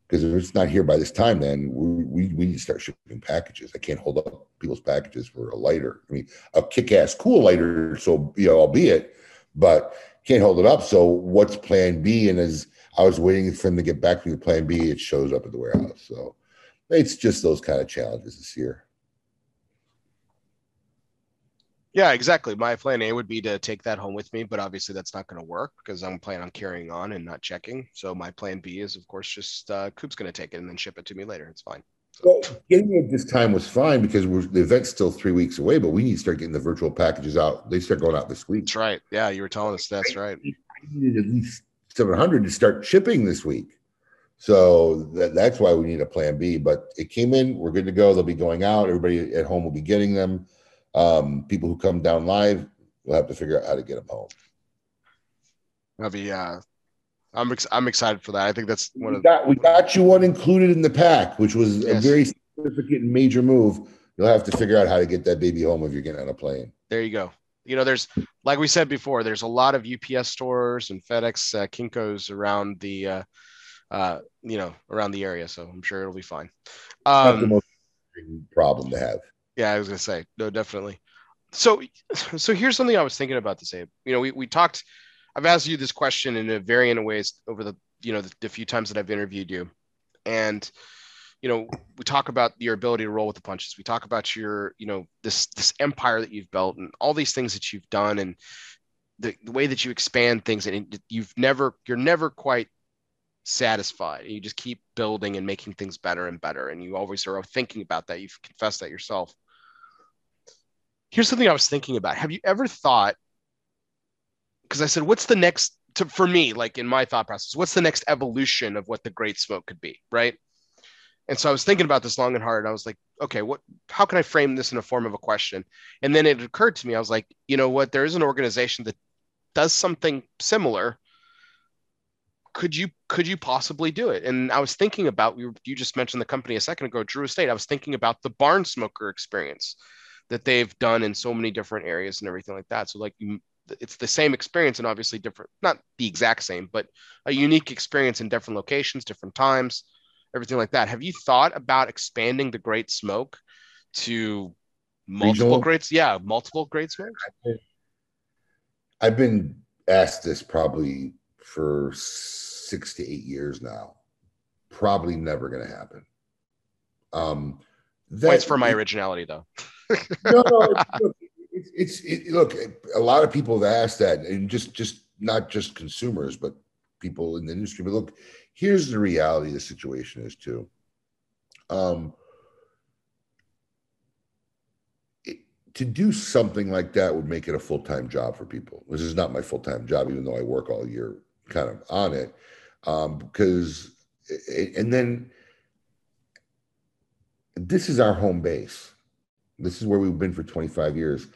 because if it's not here by this time, then we, we, we need to start shipping packages. I can't hold up people's packages for a lighter. I mean, a kick-ass cool lighter, so you know, albeit but can't hold it up. So what's plan B? And as I was waiting for him to get back to me plan B, it shows up at the warehouse. So it's just those kind of challenges this year. Yeah, exactly. My plan A would be to take that home with me, but obviously that's not going to work because I'm planning on carrying on and not checking. So my plan B is, of course, just uh, Coop's going to take it and then ship it to me later. It's fine. Well, getting it this time was fine because we're, the event's still three weeks away, but we need to start getting the virtual packages out. They start going out this week. That's right. Yeah, you were telling us that's right. I needed at least 700 to start shipping this week. So that, that's why we need a plan B. But it came in, we're good to go. They'll be going out. Everybody at home will be getting them. Um, people who come down live, we'll have to figure out how to get them home. That'll be uh, I'm ex- I'm excited for that. I think that's one we of got, we got you one included in the pack, which was yes. a very significant major move. You'll have to figure out how to get that baby home if you're getting on a plane. There you go. You know, there's like we said before, there's a lot of UPS stores and FedEx uh, Kinkos around the, uh, uh, you know, around the area. So I'm sure it'll be fine. Um, the most problem to have. Yeah, I was gonna say no, definitely. So, so here's something I was thinking about to say. You know, we we talked I've asked you this question in a variant of ways over the you know the, the few times that I've interviewed you, and you know we talk about your ability to roll with the punches. We talk about your you know this this empire that you've built and all these things that you've done and the, the way that you expand things and you've never you're never quite satisfied. You just keep building and making things better and better, and you always are thinking about that. You've confessed that yourself. Here's something I was thinking about. Have you ever thought because I said, what's the next to, for me, like in my thought process, what's the next evolution of what the great smoke could be, right? And so I was thinking about this long and hard. I was like, okay, what? How can I frame this in a form of a question? And then it occurred to me, I was like, you know what? There is an organization that does something similar. Could you could you possibly do it? And I was thinking about you. You just mentioned the company a second ago, Drew Estate. I was thinking about the barn smoker experience that they've done in so many different areas and everything like that. So like it's the same experience and obviously different, not the exact same, but a unique experience in different locations, different times, everything like that. Have you thought about expanding the Great Smoke to multiple Regional? grades. Yeah, multiple great smokes. I've been asked this probably for six to eight years now. Probably never going to happen. Um, that- Points for my originality, though. No, no, it's, look, it's, it's it, look. A lot of people have asked that, and just just not just consumers, but people in the industry. But look, here's the reality: the situation is too. Um, it, to do something like that would make it a full time job for people. This is not my full time job, even though I work all year kind of on it, um, because it, and then this is our home base. This is where we've been for 25 years.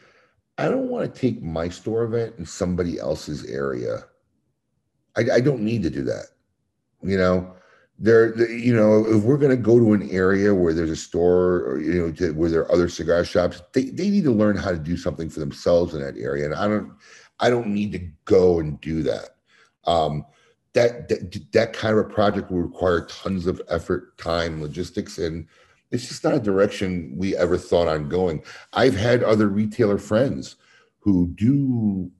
I don't want to take my store event in somebody else's area. I, I don't need to do that. You know, there, you know, if we're going to go to an area where there's a store or, you know, to, where there are other cigar shops, they, they need to learn how to do something for themselves in that area. And I don't, I don't need to go and do that. Um, that, that, that kind of a project will require tons of effort, time, logistics, and it's just not a direction we ever thought on going. I've had other retailer friends who do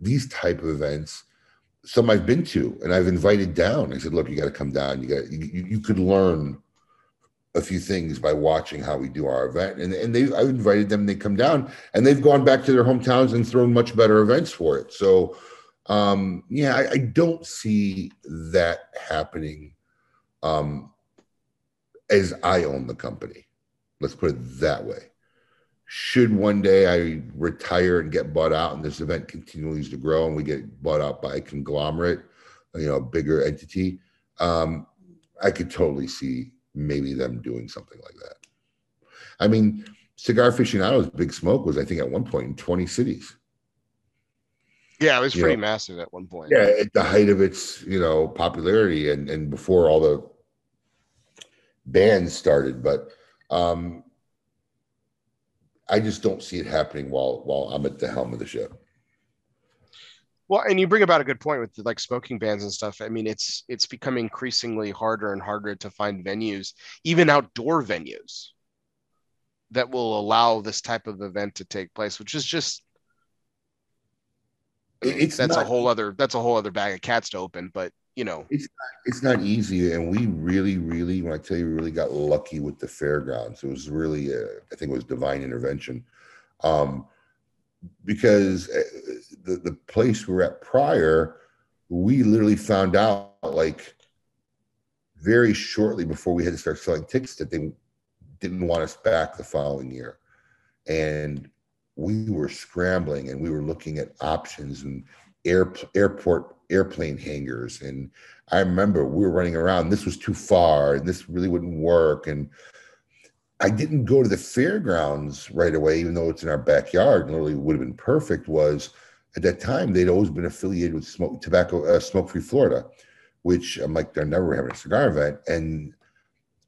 these type of events. Some I've been to, and I've invited down. I said, "Look, you got to come down. You got you, you could learn a few things by watching how we do our event." And and they I've invited them. They come down, and they've gone back to their hometowns and thrown much better events for it. So, um, yeah, I, I don't see that happening. Um, as I own the company. Let's put it that way. Should one day I retire and get bought out and this event continues to grow and we get bought out by a conglomerate, you know, a bigger entity, um, I could totally see maybe them doing something like that. I mean, Cigar Aficionado's Big Smoke was, I think, at one point in 20 cities. Yeah, it was You pretty know, massive at one point. Yeah, at the height of its, you know, popularity and and before all the bands started, but um I just don't see it happening while while I'm at the helm of the ship. Well, and you bring about a good point with like smoking bans and stuff. I mean, it's it's become increasingly harder and harder to find venues, even outdoor venues, that will allow this type of event to take place, which is just It's that's not, a whole other that's a whole other bag of cats to open. But you know, it's not easy, and we really, really, when I tell you, really got lucky with the fairgrounds. It was really, uh, I think, it was divine intervention, um, because uh, the the place we're at prior, we literally found out like very shortly before we had to start selling tickets that they didn't want us back the following year, and we were scrambling and we were looking at options and air, airport airplane hangars. And i remember we were running around this was too far and this really wouldn't work. And i didn't go to the fairgrounds right away even though it's in our backyard and literally would have been perfect was at that time they'd always been affiliated with smoke tobacco uh, smoke free florida which i'm like they're never having a cigar event. And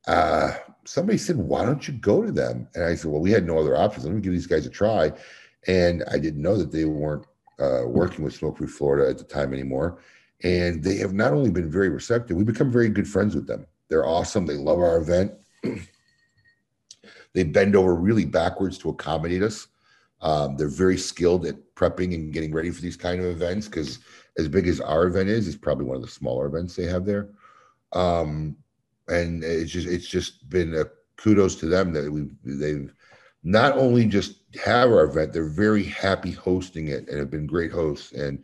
uh, somebody said why don't you go to them? And i said well we had no other options. Let me give these guys a try. And i didn't know that they weren't uh, working with Smoke Free Florida at the time anymore. And they have not only been very receptive, we've become very good friends with them. They're awesome. They love our event. they bend over really backwards to accommodate us. Um, they're very skilled at prepping and getting ready for these kind of events because as big as our event is, it's probably one of the smaller events they have there. Um, and it's just it's just been a kudos to them that we they've not only just have our event, they're very happy hosting it and have been great hosts. And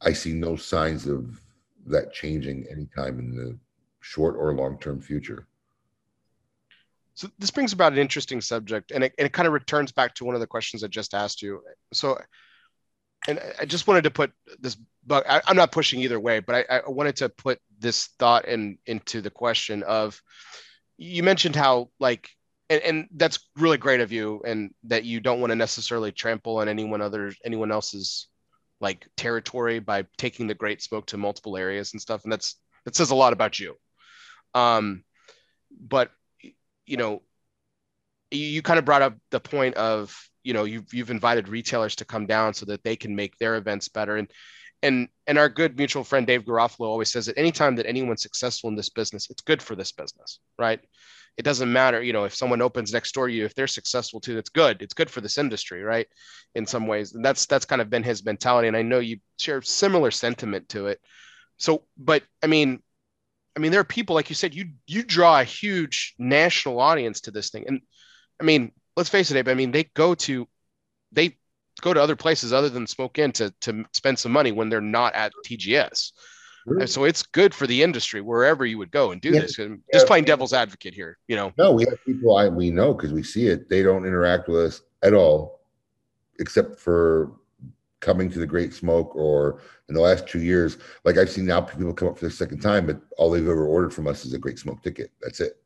I see no signs of that changing anytime in the short or long term future. so this brings about an interesting subject, and it, and it kind of returns back to one of the questions I just asked you. So, and I- just wanted to put this, but I, I'm not pushing either way, but I, I wanted to put this thought in into the question of, you mentioned how like and, and that's really great of you and that you don't want to necessarily trample on anyone other anyone else's like territory by taking the great smoke to multiple areas and stuff and that's that says a lot about you um but you know you, you kind of brought up the point of you know you've you've invited retailers to come down so that they can make their events better and and and our good mutual friend Dave Garofalo always says that anytime that anyone's successful in this business, it's good for this business, right? It doesn't matter, you know, if someone opens next door to you, if they're successful too, that's good. It's good for this industry, right? In some ways, and that's that's kind of been his mentality, and I know you share similar sentiment to it. So, but I mean, I mean, there are people like you said, you you draw a huge national audience to this thing, and I mean, let's face it, Abe. I mean, they go to they go to other places other than Smoke Inn to to spend some money when they're not at TGS. Sure. So it's good for the industry wherever you would go and do yeah. this. And just playing devil's advocate here, you know. No, we have people I we know because we see it. They don't interact with us at all, except for coming to the Great Smoke or in the last two years. Like I've seen now people come up for the second time, but all they've ever ordered from us is a Great Smoke ticket. That's it,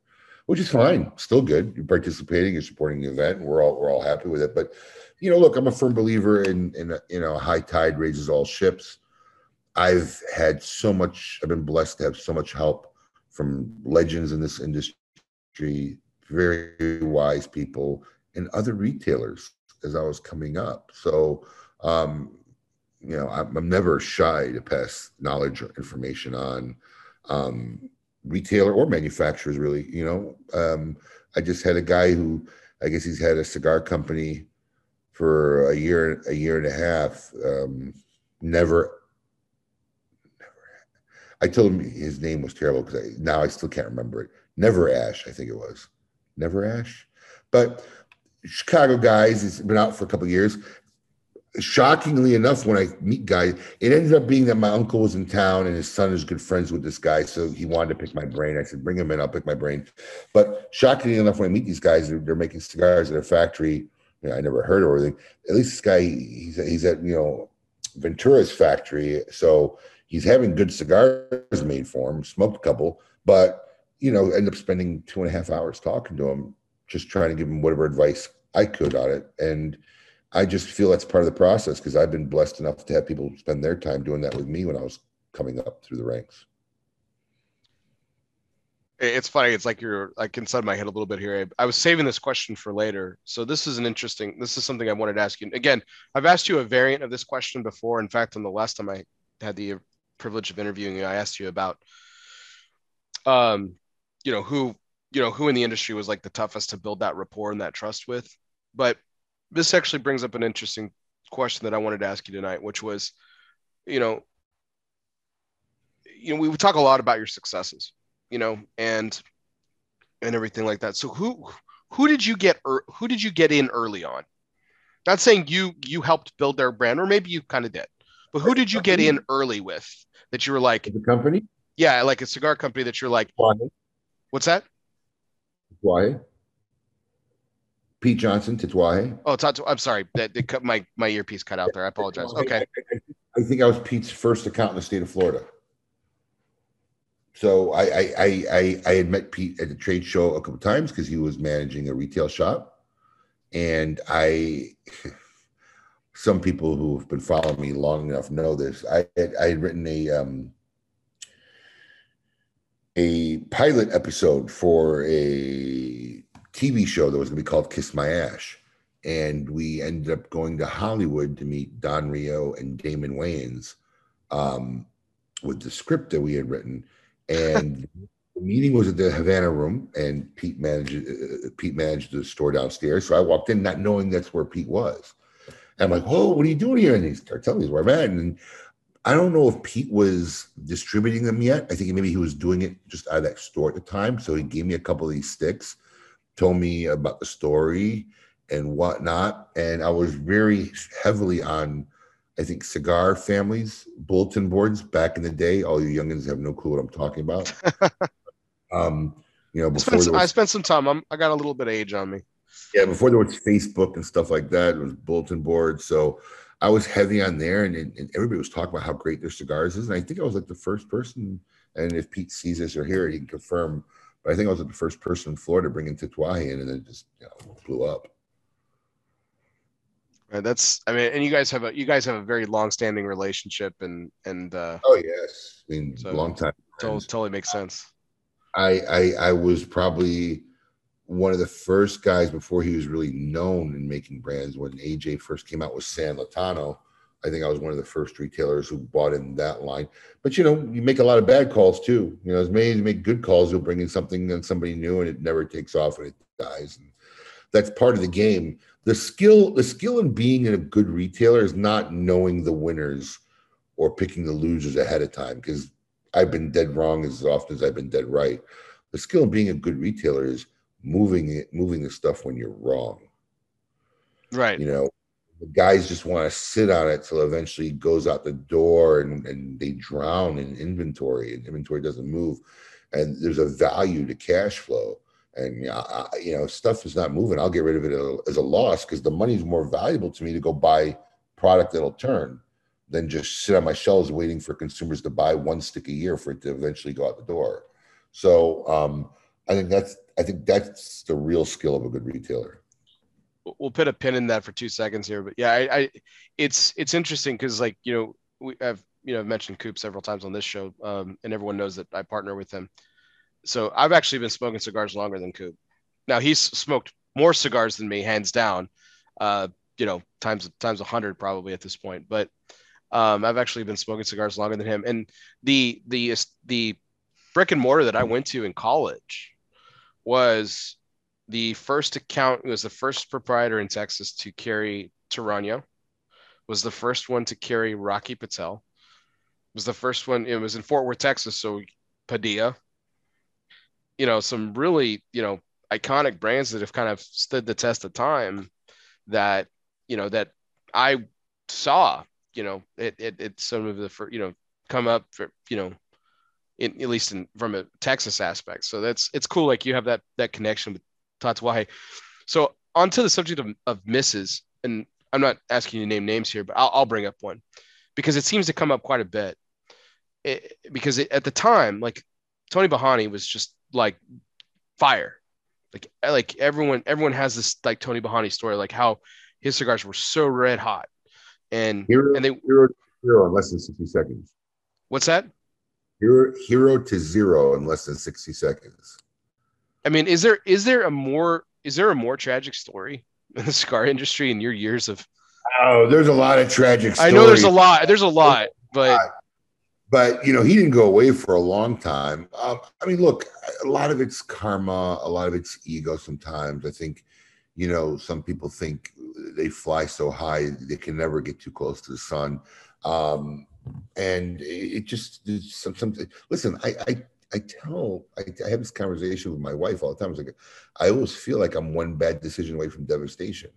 which is fine. Still good. You're participating. You're supporting the event. And we're all we're all happy with it. But you know, look, I'm a firm believer in in you know, high tide raises all ships. I've had so much. I've been blessed to have so much help from legends in this industry, very wise people, and other retailers as I was coming up. So, um, you know, I'm, I'm, never shy to pass knowledge or information on um, retailer or manufacturers. Really, you know, um, I just had a guy who I guess he's had a cigar company for a year, a year and a half. Um, never, never. I told him his name was terrible because now I still can't remember it. Never Ash, I think it was. Never Ash, but Chicago guys. He's been out for a couple years. Shockingly enough, when I meet guys, it ended up being that my uncle was in town and his son is good friends with this guy, so he wanted to pick my brain. I said, "Bring him in, I'll pick my brain." But shockingly enough, when I meet these guys, they're, they're making cigars at a factory you know, I never heard of anything. At least this guy, he's he's at you know Ventura's factory, so he's having good cigars made for him. Smoked a couple, but you know, end up spending two and a half hours talking to him, just trying to give him whatever advice I could on it. And I just feel that's part of the process because I've been blessed enough to have people spend their time doing that with me when I was coming up through the ranks it's funny. It's like you're like inside my head a little bit here. I was saving this question for later. So this is an interesting, this is something I wanted to ask you. Again, I've asked you a variant of this question before. In fact, on the last time I had the privilege of interviewing you, I asked you about, um, you know, who, you know, who in the industry was like the toughest to build that rapport and that trust with. But this actually brings up an interesting question that I wanted to ask you tonight, which was, you know, you know, we talk a lot about your successes you know, and and everything like that. So who who did you get who did you get in early on? Not saying you you helped build their brand, or maybe you kind of did, but who did you get in early with that you were like the company? Yeah, like a cigar company that you're like. Why? What's that? Why? Pete Johnson, Tatuaje. Oh, Tatu- I'm sorry. That, that my my earpiece cut out there. I apologize. Okay. I, I, I think I was Pete's first account in the state of Florida. So I I I I had met Pete at the trade show a couple times because he was managing a retail shop, and I. Some people who have been following me long enough know this. I had, I had written a um, a pilot episode for a TV show that was going to be called Kiss My Ash. And we ended up going to Hollywood to meet Don Reo and Damon Wayans um, with the script that we had written and the meeting was at the Havana room, and Pete managed uh, Pete managed the store downstairs. So I walked in, not knowing that's where Pete was. And I'm like, "Whoa, what are you doing here?" And he started telling me where I'm at, and I don't know if Pete was distributing them yet. I think maybe he was doing it just out of that store at the time. So he gave me a couple of these sticks, told me about the story and whatnot, and I was very heavily on I think cigar families, bulletin boards back in the day. All you youngins have no clue what I'm talking about. um, you know, before I spent, was, I spent some time. I'm, I got a little bit of age on me. Yeah, before there was Facebook and stuff like that, it was bulletin boards. So I was heavy on there, and, and everybody was talking about how great their cigars is. And I think I was like the first person. And if Pete sees this or hear it, he can confirm. But I think I was like the first person in Florida bringing Tatuaje in, and then it just you know, blew up. Right, that's I mean, and you guys have a you guys have a very long-standing relationship, and and uh, oh yes, I mean, so long time. Totally, totally makes sense. I, I I was probably one of the first guys before he was really known in making brands when AJ first came out with San Lotano. I think I was one of the first retailers who bought in that line. But you know, you make a lot of bad calls too. You know, as many as you make good calls, you'll bring in something and somebody new, and it never takes off and it dies. And that's part of the game. The skill, the skill in being a good retailer is not knowing the winners or picking the losers ahead of time. Because I've been dead wrong as often as I've been dead right. The skill in being a good retailer is moving it, moving the stuff when you're wrong. Right. You know, the guys just want to sit on it till eventually it goes out the door and, and they drown in inventory and inventory doesn't move and there's a value to cash flow and I, you know stuff is not moving i'll get rid of it as a loss because the money's more valuable to me to go buy product that'll turn than just sit on my shelves waiting for consumers to buy one stick a year for it to eventually go out the door so um, i think that's i think that's the real skill of a good retailer we'll put a pin in that for two seconds here. But yeah, I, I it's it's interesting because like you know we have you know mentioned Coop several times on this show, um, and everyone knows that I partner with him. So I've actually been smoking cigars longer than Coop. Now he's smoked more cigars than me, hands down. Uh, you know, times times a hundred probably at this point. But um, I've actually been smoking cigars longer than him. And the the the brick and mortar that I went to in college was the first account was the first proprietor in Texas to carry Torano, was the first one to carry Rocky Patel, was the first one. It was in Fort Worth, Texas, so Padilla. You know, some really you know iconic brands that have kind of stood the test of time. That you know that I saw. You know, it it, it some of the you know come up for you know in, at least in from a Texas aspect. So that's it's cool. Like you have that that connection with Tatuaje. So onto the subject of, of misses, and I'm not asking you to name names here, but I'll, I'll bring up one because it seems to come up quite a bit. It, because it, at the time, like Tony Borhani was just like fire. Like like everyone everyone has this like Tony Borhani story, like how his cigars were so red hot, and hero, and they hero, hero in less than sixty seconds. What's that? Hero hero to zero in less than sixty seconds. I mean, is there is there a more is there a more tragic story in the scar industry in your years of? Oh, there's a lot of tragic. I know there's a lot. There's a lot, but but you know he didn't go away for a long time. Um, I mean, look, a lot of it's karma, a lot of it's ego. Sometimes I think, you know, some people think they fly so high they can never get too close to the sun, um, and it just some, some listen. I, I I tell, I, I, have this conversation with my wife all the time. It's like, I always feel like I'm one bad decision away from devastation.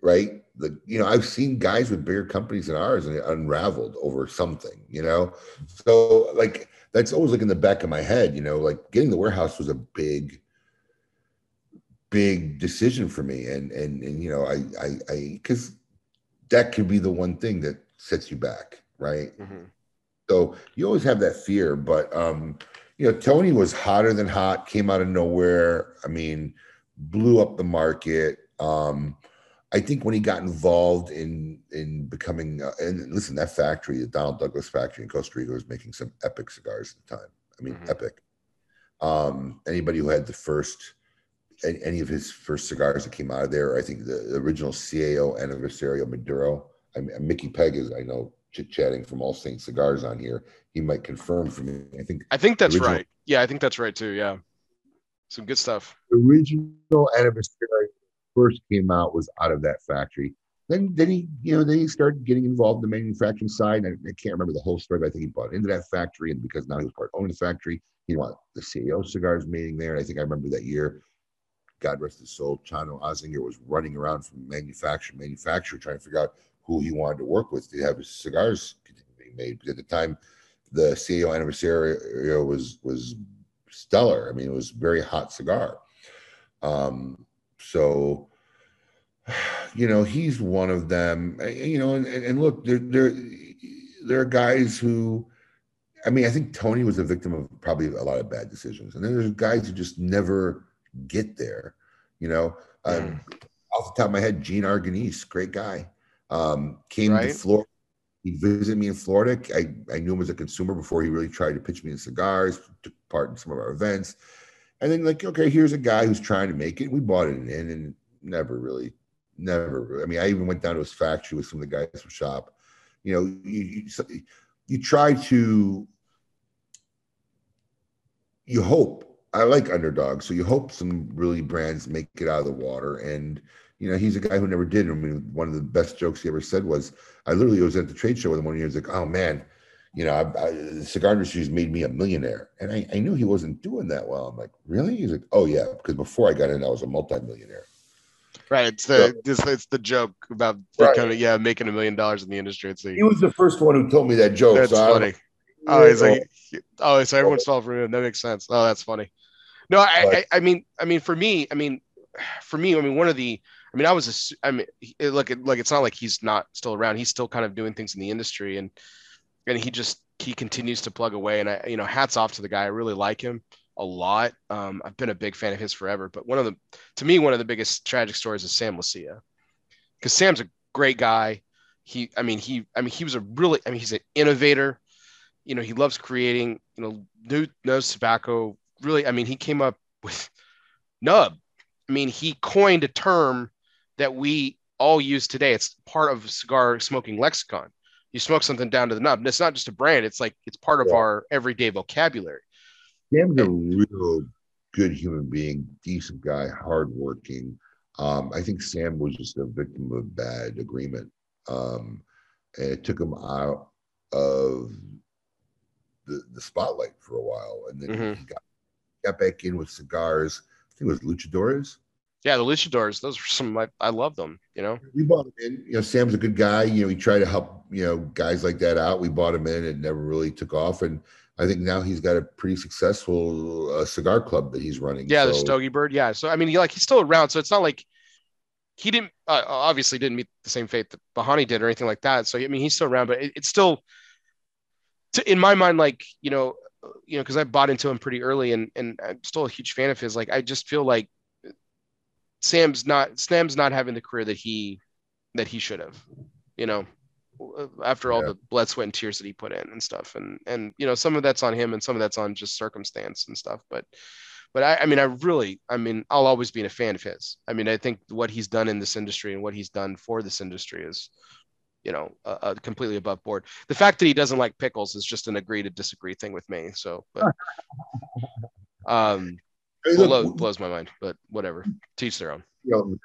Right. The, you know, I've seen guys with bigger companies than ours and it unraveled over something, you know? So like, that's always like in the back of my head, you know, like getting the warehouse was a big, big decision for me. And, and, and, you know, I, I, I, cause that could be the one thing that sets you back. Right. Mm-hmm so you always have that fear, but um, you know, Tony was hotter than hot, came out of nowhere. I mean, blew up the market. Um, I think when he got involved in in becoming uh, and listen, that factory, the Donald Douglas factory in Costa Rica, was making some epic cigars at the time. I mean, mm-hmm. epic. Um, anybody who had the first any of his first cigars that came out of there, I think the, original CAO Aniversario Maduro. I mean, Mickey Peg is, I know, chit chatting from All Saint Cigars on here. He might confirm for me. I think. I think that's original, right. Yeah, I think that's right too. Yeah, some good stuff. The original anniversary first came out was out of that factory. Then, then he, you know, then he started getting involved in the manufacturing side. I, I can't remember the whole story, but I think he bought into that factory, and because now he was part owning the factory, he wanted the CAO cigars meeting there. And I think I remember that year. God rest his soul, Cano Ozgener was running around from manufacturer manufacturer trying to figure out who he wanted to work with to have his cigars being made. Because at the time, the CAO anniversary was was stellar. I mean, it was a very hot cigar. Um, so, you know, he's one of them. You know, and, and look, there there there are guys who. I mean, I think Tony was a victim of probably a lot of bad decisions, and then there's guys who just never get there. You know, um, off the top of my head, Gene Arganese, great guy. Um, came right. to Florida. He visited me in Florida. I, I knew him as a consumer before he really tried to pitch me in cigars, took part in some of our events. And then, like, okay, here's a guy who's trying to make it. We bought it in and never really, never. I mean, I even went down to his factory with some of the guys from shop. You know, you you, you try to you hope. I like underdogs, so you hope some really brands make it out of the water. And you know, he's a guy who never did. I mean, one of the best jokes he ever said was, "I literally was at the trade show with him one year. He's like, oh man." You know, I, I, the cigar industry's made me a millionaire, and I, I knew he wasn't doing that well. I'm like, really? He's like, oh yeah, because before I got in, I was a multimillionaire. Right. It's the so, it's, it's, the joke about right. kind of yeah making a million dollars in the industry. It's the, he was the first one who told me that joke. That's so funny. Oh, he's like, oh, so everyone's fell for him. That makes sense. Oh, that's funny. No, I, I, I, mean, I mean, for me, I mean, for me, I mean, one of the, I mean, I was, I mean, look, like it's not like he's not still around. He's still kind of doing things in the industry, and and he just he continues to plug away. And I, you know, hats off to the guy. I really like him a lot. Um, I've been a big fan of his forever. But one of the, to me, one of the biggest tragic stories is Sam Leccia, because Sam's a great guy. He, I mean, he, I mean, he was a really, I mean, he's an innovator you know, he loves creating, you know, new nose tobacco. Really, I mean, he came up with nub. I mean, he coined a term that we all use today. It's part of cigar smoking lexicon. You smoke something down to the nub. And it's not just a brand, it's like it's part of yeah. our everyday vocabulary. Sam's a real good human being, decent guy, hardworking. Um, I think Sam was just a victim of bad agreement. Um, and it took him out of the, the spotlight for a while, and then mm-hmm. he got, got back in with cigars. I think it was Luchadores. Yeah, the Luchadores. Those were some. I, I love them. You know, we bought him in. You know, Sam's a good guy. You know, he tried to help you know guys like that out. We bought him in. It never really took off, and I think now he's got a pretty successful uh, cigar club that he's running. Yeah, so. the Stogie Bird. Yeah, so I mean, he, like he's still around. So it's not like he didn't uh, obviously didn't meet the same fate that Borhani did or anything like that. So I mean, he's still around, but it, it's still to, in my mind, like you know, you know, because I bought into him pretty early, and and I'm still a huge fan of his. Like I just feel like Sam's not Sam's not having the career that he that he should have. You know, after all yeah. the blood, sweat, and tears that he put in and stuff, and and you know, some of that's on him, and some of that's on just circumstance and stuff. But but I, I mean, I really, I mean, I'll always be a fan of his. I mean, I think what he's done in this industry and what he's done for this industry is you know, uh, uh, completely above board. The fact that he doesn't like pickles is just an agree to disagree thing with me. So, but, um, hey, look, blows, blows my mind, but whatever. Teach their own. You know,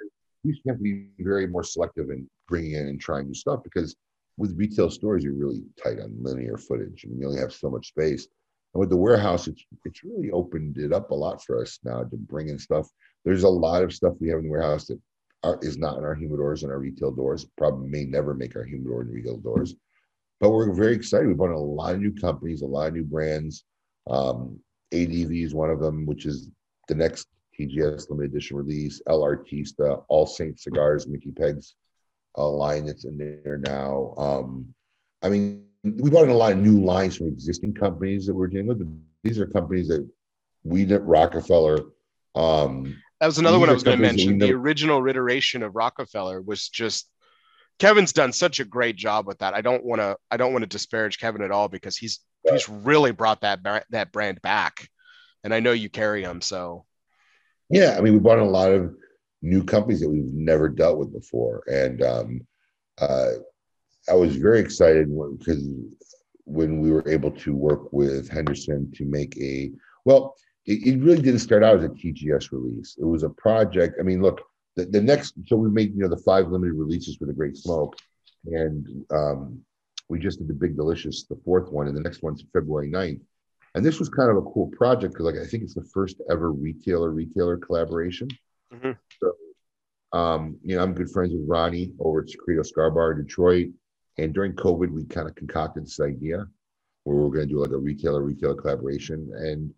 you have to be very more selective in bringing in and trying new stuff because with retail stores, you're really tight on linear footage. and you only have so much space. And with the warehouse, it's it's really opened it up a lot for us now to bring in stuff. There's a lot of stuff we have in the warehouse that are, is not in our humidors and our retail doors. Probably may never make our humidor and retail doors. But we're very excited. We bought a lot of new companies, a lot of new brands. Um, ADV is one of them, which is the next TGS limited edition release. El Artista, All Saint Cigars, Mickey Peg's a line that's in there now. Um, I mean, we brought in a lot of new lines from existing companies that we're dealing with. These are companies that we at Rockefeller um, that was another one I was going to mention. The original iteration of Rockefeller was just Kevin's done such a great job with that. I don't want to I don't want to disparage Kevin at all because he's right. he's really brought that that brand back, and I know you carry them. So yeah, I mean we bought a lot of new companies that we've never dealt with before, and um, uh, I was very excited because when we were able to work with Henderson to make a well it, it, really didn't start out as a TGS release. It was a project. I mean, look, the, the next, so we made, you know, the five limited releases for the Great Smoke. And um, we just did the Big Delicious, the fourth one, and the next one's February 9th. And this was kind of a cool project because, like, I think it's the first ever retailer retailer collaboration. Mm-hmm. So, um, you know, I'm good friends with Ronnie over at Secreto Cigar Bar in Detroit. And during COVID, we kind of concocted this idea where we we're going to do like a retailer retailer collaboration. And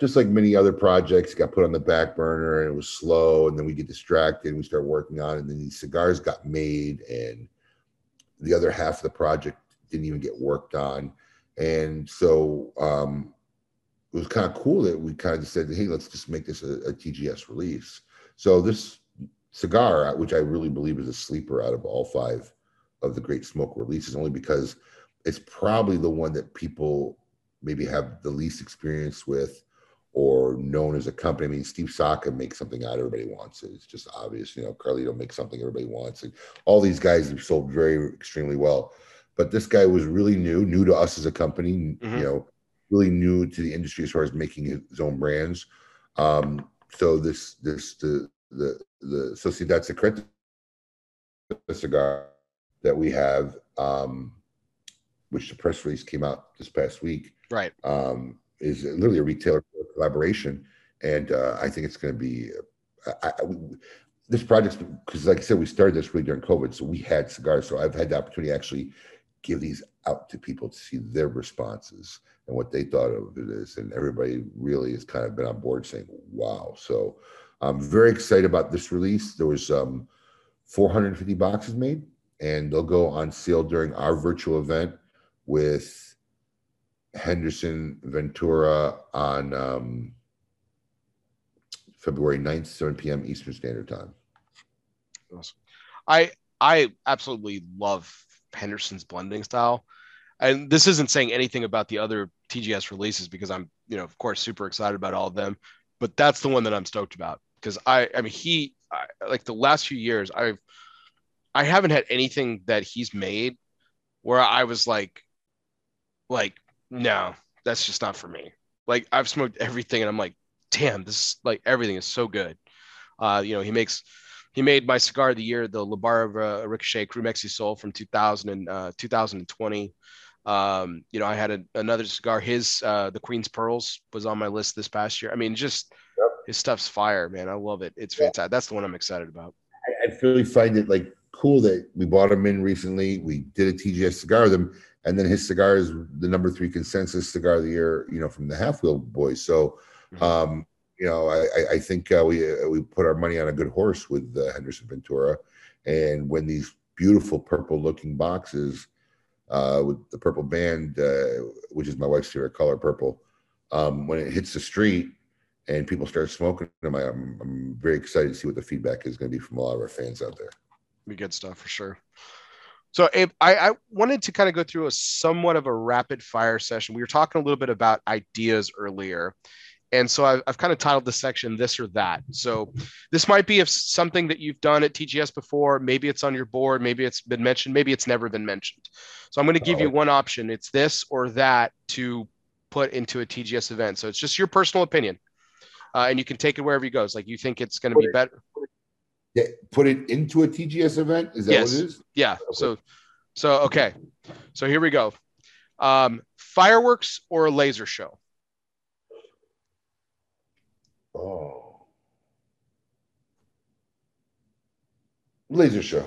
just like many other projects, got put on the back burner and it was slow. And then we get distracted and we start working on it. And then these cigars got made, and the other half of the project didn't even get worked on. And so um, it was kind of cool that we kind of said, hey, let's just make this a, a TGS release. So this cigar, which I really believe is a sleeper out of all five of the Great Smoke releases, only because it's probably the one that people maybe have the least experience with or known as a company. I mean, Steve Saka makes something out everybody wants it. It's just obvious. You know, Carlito makes something everybody wants. And all these guys have sold very extremely well. But this guy was really new, new to us as a company, Mhm. you know, really new to the industry as far as making his own brands. Um, so this this the the the Sociedad Secreta cigar that we have, um, which the press release came out this past week, Right. um, is literally a retailer collaboration, and uh, I think it's going to be. I, I, this project, because like I said, we started this really during COVID, so we had cigars. So I've had the opportunity to actually give these out to people to see their responses and what they thought of it is, and everybody really has kind of been on board saying, "Wow!" So I'm very excited about this release. There was um, 450 boxes made, and they'll go on sale during our virtual event with Henderson Ventura on um, February 9th, 7 p.m. Eastern Standard Time. Awesome. I I absolutely love Henderson's blending style. And this isn't saying anything about the other TGS releases because I'm, you know, of course, super excited about all of them. But that's the one that I'm stoked about because I, I mean, he, I, like the last few years, I've, I haven't had anything that he's made where I was like, like, no, that's just not for me. Like I've smoked everything and I'm like, damn, this is like everything is so good. Uh, you know, he makes he made my cigar of the year, the Labarva Ricochet Crew Mexi Soul from 2000 and uh, 2020. Um, you know, I had a, another cigar. His uh, the Queen's Pearls was on my list this past year. I mean, just Yep. his stuff's fire, man. I love it. It's Yeah. fantastic. That's the one I'm excited about. I, I really find it like cool that we bought him in recently. We did a TGS cigar with him, and then his cigar is the number three consensus cigar of the year, you know, from the Half Wheel Boys. So, Mhm. um, you know, I, I- think uh, we uh, we put our money on a good horse with uh, Henderson Ventura, and when these beautiful purple looking boxes uh, with the purple band, uh, which is my wife's favorite color, purple, um, when it hits the street and people start smoking them, I, I'm, I'm very excited to see what the feedback is going to be from a lot of our fans out there. Be good stuff for sure. So I, I wanted to kind of go through a somewhat of a rapid fire session. We were talking a little bit about ideas earlier. And so I've, I've kind of titled the section this or that. So this might be if something that you've done at TGS before, maybe it's on your board, maybe it's been mentioned, maybe it's never been mentioned. So I'm going to give you one option. It's this or that to put into a TGS event. So it's just your personal opinion. Uh, and you can take it wherever you go. It's like you think it's going to be better. Yeah, put it into a TGS event. Is that Yes. what it is? Yeah. So, so okay. So here we go. Um, fireworks or a laser show? Oh, laser show.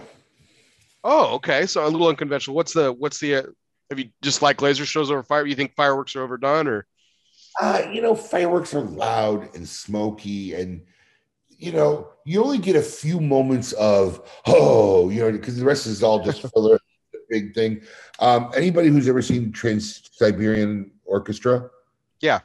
Oh, okay. So a little unconventional. What's the what's the uh, have you just like laser shows over fire? You think fireworks are overdone or Uh, you know, fireworks are loud and smoky, and you know, you only get a few moments of oh, you know, because the rest is all just filler. big thing. Um, anybody who's ever seen Trans Siberian Orchestra? Yeah.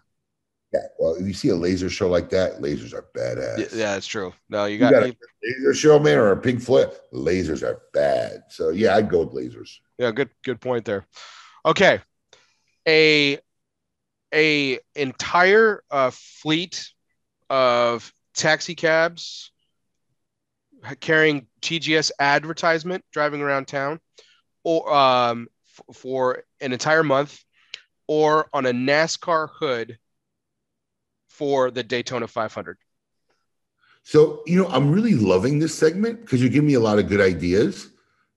Yeah. Well, if you see a laser show like that, lasers are badass. yeah, yeah, that's true. No, you You got, got a laser show, man, or a Pink Floyd. Lasers are bad. So yeah, I'd go with lasers. yeah, good good point there. Okay. A a entire uh, fleet of taxi cabs carrying TGS advertisement driving around town or um, f- for an entire month or on a NASCAR hood for the Daytona 500. So, you know, I'm really loving this segment because you give me a lot of good ideas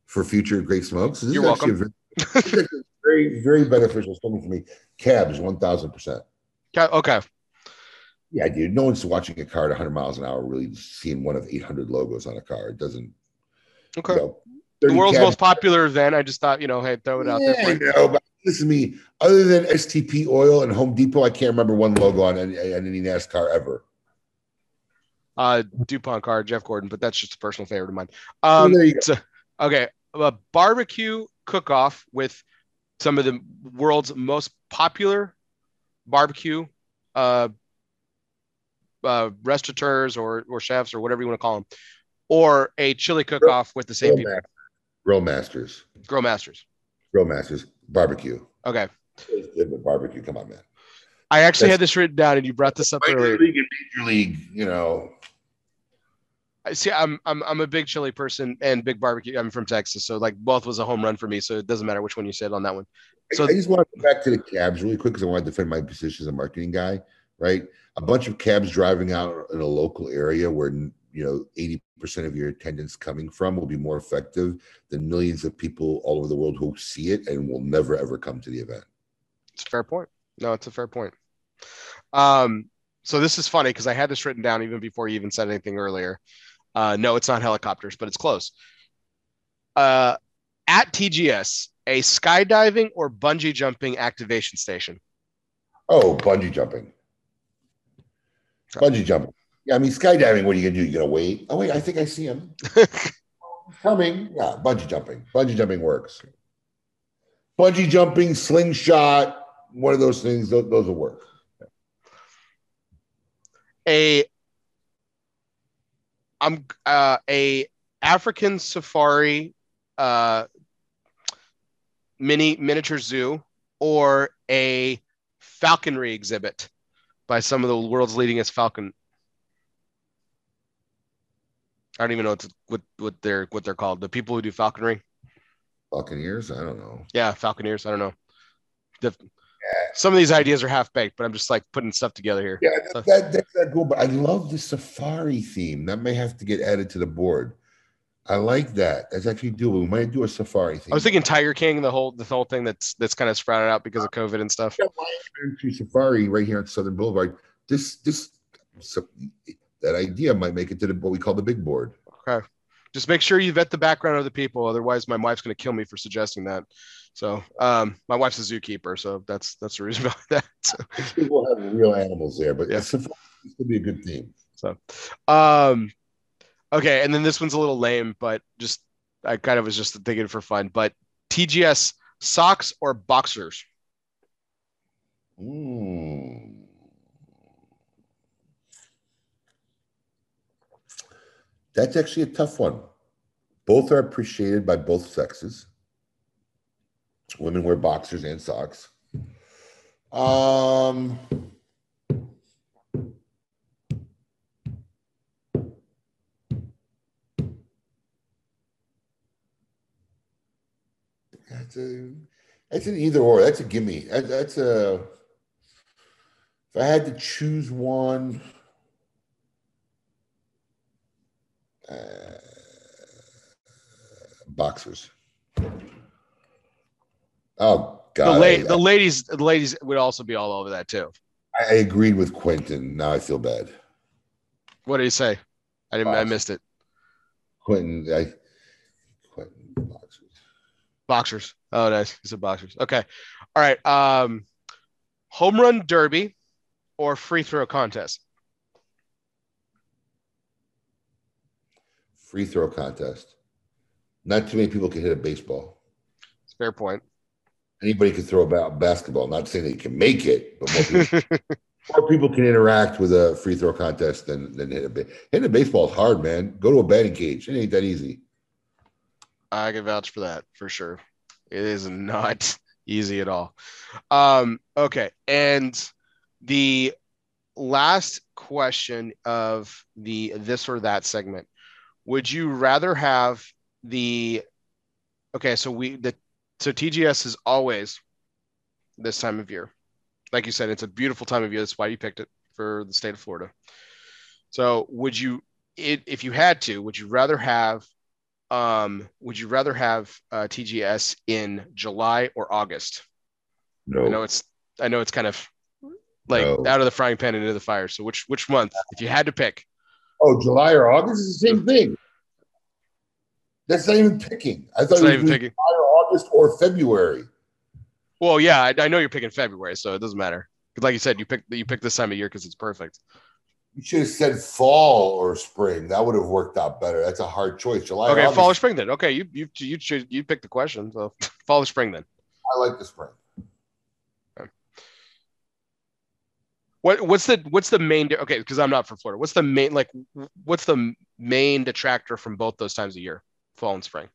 for future great smokes. This You're is actually very, this is actually a very, very beneficial segment for me. Cabs, 1000%. Okay. okay. Yeah, dude. No one's watching a car at 100 miles an hour, really seeing one of 800 logos on a car. It doesn't, Okay. you know, the world's most popular event. I just thought, you know, hey, throw it out yeah, there. I know, but listen to me. Other than STP Oil and Home Depot, I can't remember one logo on any, on any NASCAR ever. uh, DuPont car, Jeff Gordon, but that's just a personal favorite of mine. Um, there you go. so- okay. A barbecue cook off with some of the world's most popular barbecue uh, uh, restaurateurs or, or chefs or whatever you want to call them, or a chili cook off with the same people. Grill Masters. Grill Masters. Grill Masters. Barbecue. Okay. Barbecue. Come on, man. I actually That's- had this written down, and you brought this up earlier. league and major league, you know. I see. I'm I'm I'm a big chili person and big barbecue. I'm from Texas, so like both was a home run for me. So it doesn't matter which one you said on that one. So I just want to go back to the cabs really quick because I want to defend my position as a marketing guy. Right, a bunch of cabs driving out in a local area where you know eighty percent of your attendance coming from will be more effective than millions of people all over the world who see it and will never ever come to the event. It's a fair point. No, it's a fair point. Um, so this is funny because I had this written down even before you even said anything earlier. Uh, no, it's not helicopters, but it's close. Uh, at TGS, a skydiving or bungee jumping activation station. Oh, bungee jumping. Bungee jumping. Yeah, I mean skydiving. What are you gonna do? You're gonna wait? Oh wait, I think I see him coming. Yeah, bungee jumping. Bungee jumping works. Bungee jumping, slingshot, one of those things. Those, those will work. a I'm uh, a African safari uh, mini miniature zoo or a falconry exhibit by some of the world's leadingest falcon. I don't even know what, what what they're what they're called. The people who do falconry. Buccaneers. I don't know. Yeah, falconeers. I don't know. The, some of these ideas are half baked, but I'm just like putting stuff together here. Yeah, that, that, that's that cool. But I love the safari theme. That may have to get added to the board. I like that. That's actually doable. We might do a safari theme. I was thinking Tiger King, the whole the whole thing that's that's kind of sprouted out because of COVID and stuff. Yeah, Country Safari right here on Southern Boulevard. This this so, that idea might make it to the what we call the big board. Okay. Just make sure you vet the background of the people. Otherwise, my wife's going to kill me for suggesting that. So, um, my wife's a zookeeper, so that's that's the reason behind that. So, We'll have real animals there, but Yeah. safari could be a good theme. so, um, okay. And then this one's a little lame, but just I kind of was just thinking for fun. But TGS socks or boxers? Mm. That's actually a tough one. Both are appreciated by both sexes. Women wear boxers and socks. Um, that's a that's an either or. That's a gimme. That, that's a if I had to choose one, uh, boxers. Oh The, God, la- I, the ladies, the ladies would also be all over that too. I, agreed with Quentin. Now I feel bad. What did he say? I didn't. I missed it. Quentin, I Quentin boxers. Boxers. Oh, nice. He said boxers. Okay. All right. Um, home run derby or free throw contest? Free throw contest. Not too many people can hit a baseball. Fair point. Anybody can throw a basketball. Not saying they can make it, but more people, more people can interact with a free throw contest than than hit a ba- hitting a baseball is hard, man. Go to a batting cage. It ain't that easy. I can vouch for that for sure. It is not easy at all. Um, okay. And the last question of the this or that segment would you rather have the okay so we the so tgs is always this time of year. Like you said it's a beautiful time of year. That's why you picked it for the state of florida. So would you it, if you had to would you rather have um would you rather have uh, tgs in july or august? No. I know it's i know it's kind of like No. out of the frying pan into the fire. So which which month if you had to pick oh, July or August is the same thing. That's not even picking. I thought it not was even July picking or August or February. well yeah I, I know you're picking february so it doesn't matter. Because, like you said you picked you picked this time of year because it's perfect You should have said fall or spring. That would have worked out better. That's a hard choice. July. okay or fall or spring then okay you you you you, you picked the question so fall or spring then I like the spring. What what's the what's the main okay because I'm not from Florida. What's the main like what's the main detractor from both those times of year, fall and spring?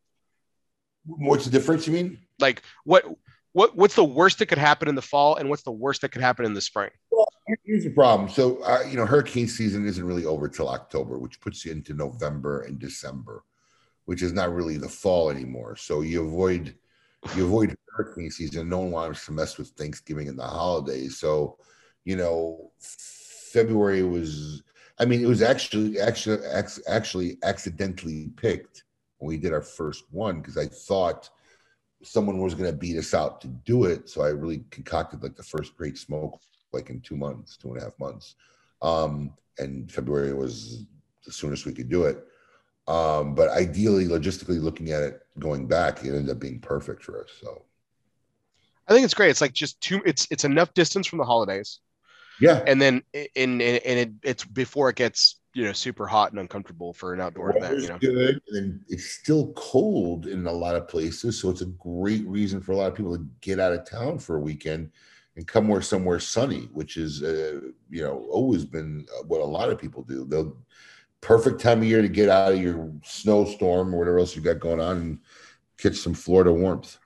What's the difference? You mean? Like what what what's the worst that could happen in the fall and what's the worst that could happen in the spring? Well, here's the problem. So, uh, you know, hurricane season isn't really over till October, which puts you into November and December, which is not really the fall anymore. So you avoid you avoid hurricane season. No one wants to mess with Thanksgiving and the holidays. So, you know, February was. I mean, it was actually actually actually accidentally picked when we did our first one because I thought someone was going to beat us out to do it. So I really concocted like the first great smoke like in two months, two and a half months. Um, and February was the soonest we could do it. Um, but ideally, logistically looking at it, going back, it ended up being perfect for us. So I think it's great. It's like just two. It's it's enough distance from the holidays. Yeah, and then in and it, it's before it gets you know super hot and uncomfortable for an outdoor event. You know, good, and it's still cold in a lot of places, so it's a great reason for a lot of people to get out of town for a weekend and come where somewhere sunny, which is uh, you know always been what a lot of people do. They'll perfect time of year to get out of your snowstorm or whatever else you got going on and catch some Florida warmth.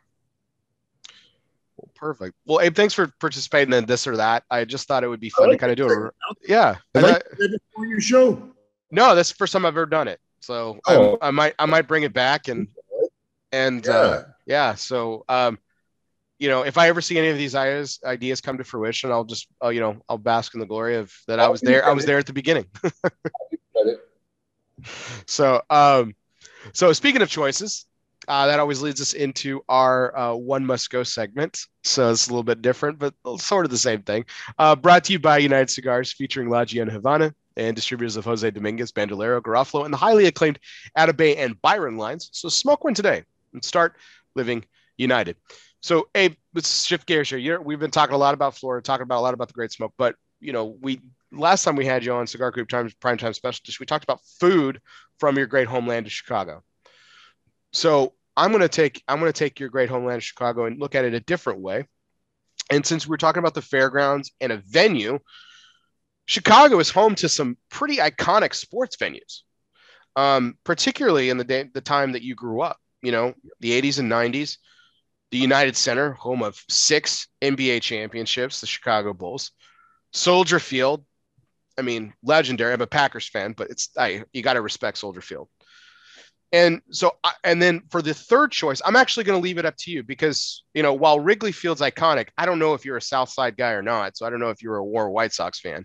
Well, perfect. Well, Abe, thanks for participating in this or that. I just thought it would be fun like to kind of do it. Yeah. I like before your show. No, that's the first time I've ever done it. So oh. I, I, might I might bring it back and and yeah. Uh, yeah. So um, you know, if I ever see any of these ideas ideas come to fruition, I'll just uh, you know I'll bask in the glory of that I was there. I was there at the beginning. so um, so speaking of choices, uh, that always leads us into our uh, one must go segment. So it's a little bit different, but sort of the same thing. Uh, brought to you by United Cigars, featuring La Gianna Havana and distributors of Jose Dominguez, Bandolero, Garofalo, and the highly acclaimed Atabey and Byron lines. So smoke one today and start living united. So, Abe, let's shift gears here. You're, we've been talking a lot about Florida, talking about a lot about the Great Smoke, but you know, we last time we had you on Cigar Group Times Prime Time Specialist, we talked about food from your great homeland of Chicago. So I'm going to take I'm going to take your great homeland of Chicago and look at it a different way. And since we're talking about the fairgrounds and a venue, Chicago is home to some pretty iconic sports venues, um, particularly in the day, the time that you grew up. You know, the 80s and 90s the United Center, home of six NBA championships, the Chicago Bulls, Soldier Field. I mean, legendary. I'm a Packers fan, but it's I you got to respect Soldier Field. And so, and then for the third choice, I'm actually going to leave it up to you because you know while Wrigley Field's iconic, I don't know if you're a South Side guy or not. So I don't know if you're a War White Sox fan.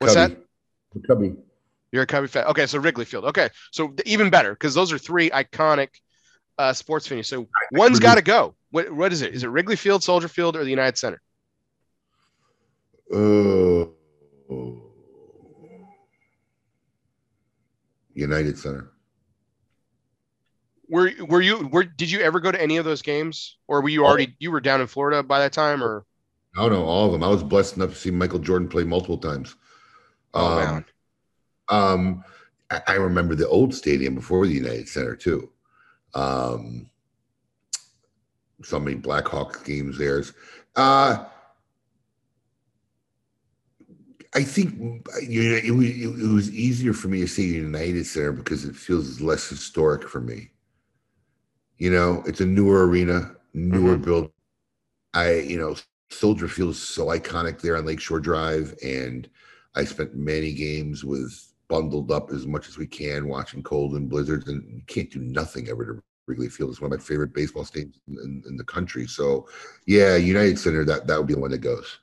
What's Cubby. that? Cubby. You're a Cubby fan. Okay, so Wrigley Field. Okay, so even better because those are three iconic uh, sports venues. So one's got to go. What what is it? Is it Wrigley Field, Soldier Field, or the United Center? Uh, United Center. Were were you were did you ever go to any of those games, or were you oh. already you were down in Florida by that time, or? No, no, all of them. I was blessed enough to see Michael Jordan play multiple times. Oh um, man. Um, I, I remember the old stadium before the United Center too. Um, so many Blackhawks games there. Uh, I think you know, it, was, it was easier for me to say United Center because it feels less historic for me. You know, it's a newer arena, newer mm-hmm. build. I, you know, Soldier feels so iconic there on Lakeshore Drive, and I spent many games with bundled up as much as we can, watching cold and blizzards, and you can't do nothing ever to Wrigley Field. It's one of my favorite baseball stadiums in, in, in, the country. So, yeah, United Center that that would be the one that goes.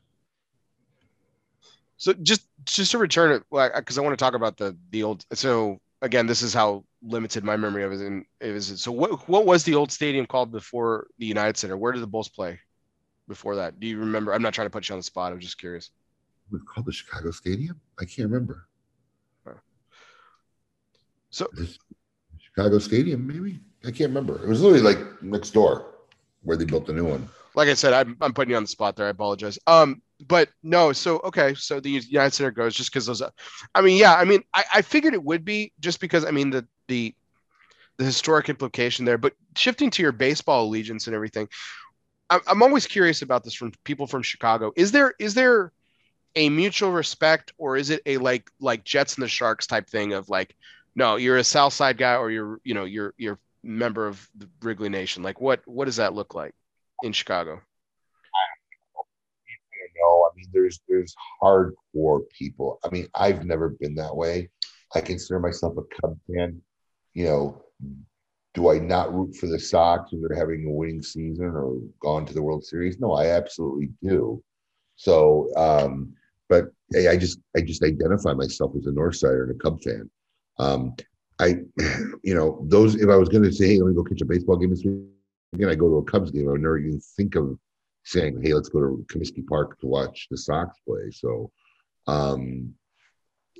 So just just to return it, because I want to talk about the the old. So again, this is how limited my memory of it is. So what what was the old stadium called before the United Center? Where did the Bulls play before that? Do you remember? I'm not trying to put you on the spot. I'm just curious. It was called the Chicago Stadium. I can't remember. So Chicago Stadium, maybe I can't remember. It was literally like next door where they built the new one. Like I said, I'm, I'm putting you on the spot there. I apologize. Um, but no, so okay, so the United Center goes just because those. I mean, yeah, I mean, I, I figured it would be just because I mean the the the historic implication there. But shifting to your baseball allegiance and everything, I'm, I'm always curious about this from people from Chicago. Is there is there a mutual respect or is it a like like Jets and the Sharks type thing of like no, you're a South Side guy or you're you know you're you're member of the Wrigley Nation? Like what what does that look like in Chicago? Mean, there's there's hardcore people. I mean, I've never been that way. I consider myself a Cub fan. You know, do I not root for the Sox when they're having a winning season or gone to the World Series? No, I absolutely do. So, um, but hey, I just I just identify myself as a North Sider and a Cub fan. Um, I, you know, those if I was going to say, hey, let me go catch a baseball game this weekend, I go to a Cubs game. I would never even think of saying, hey, let's go to Comiskey Park to watch the Sox play. So, um,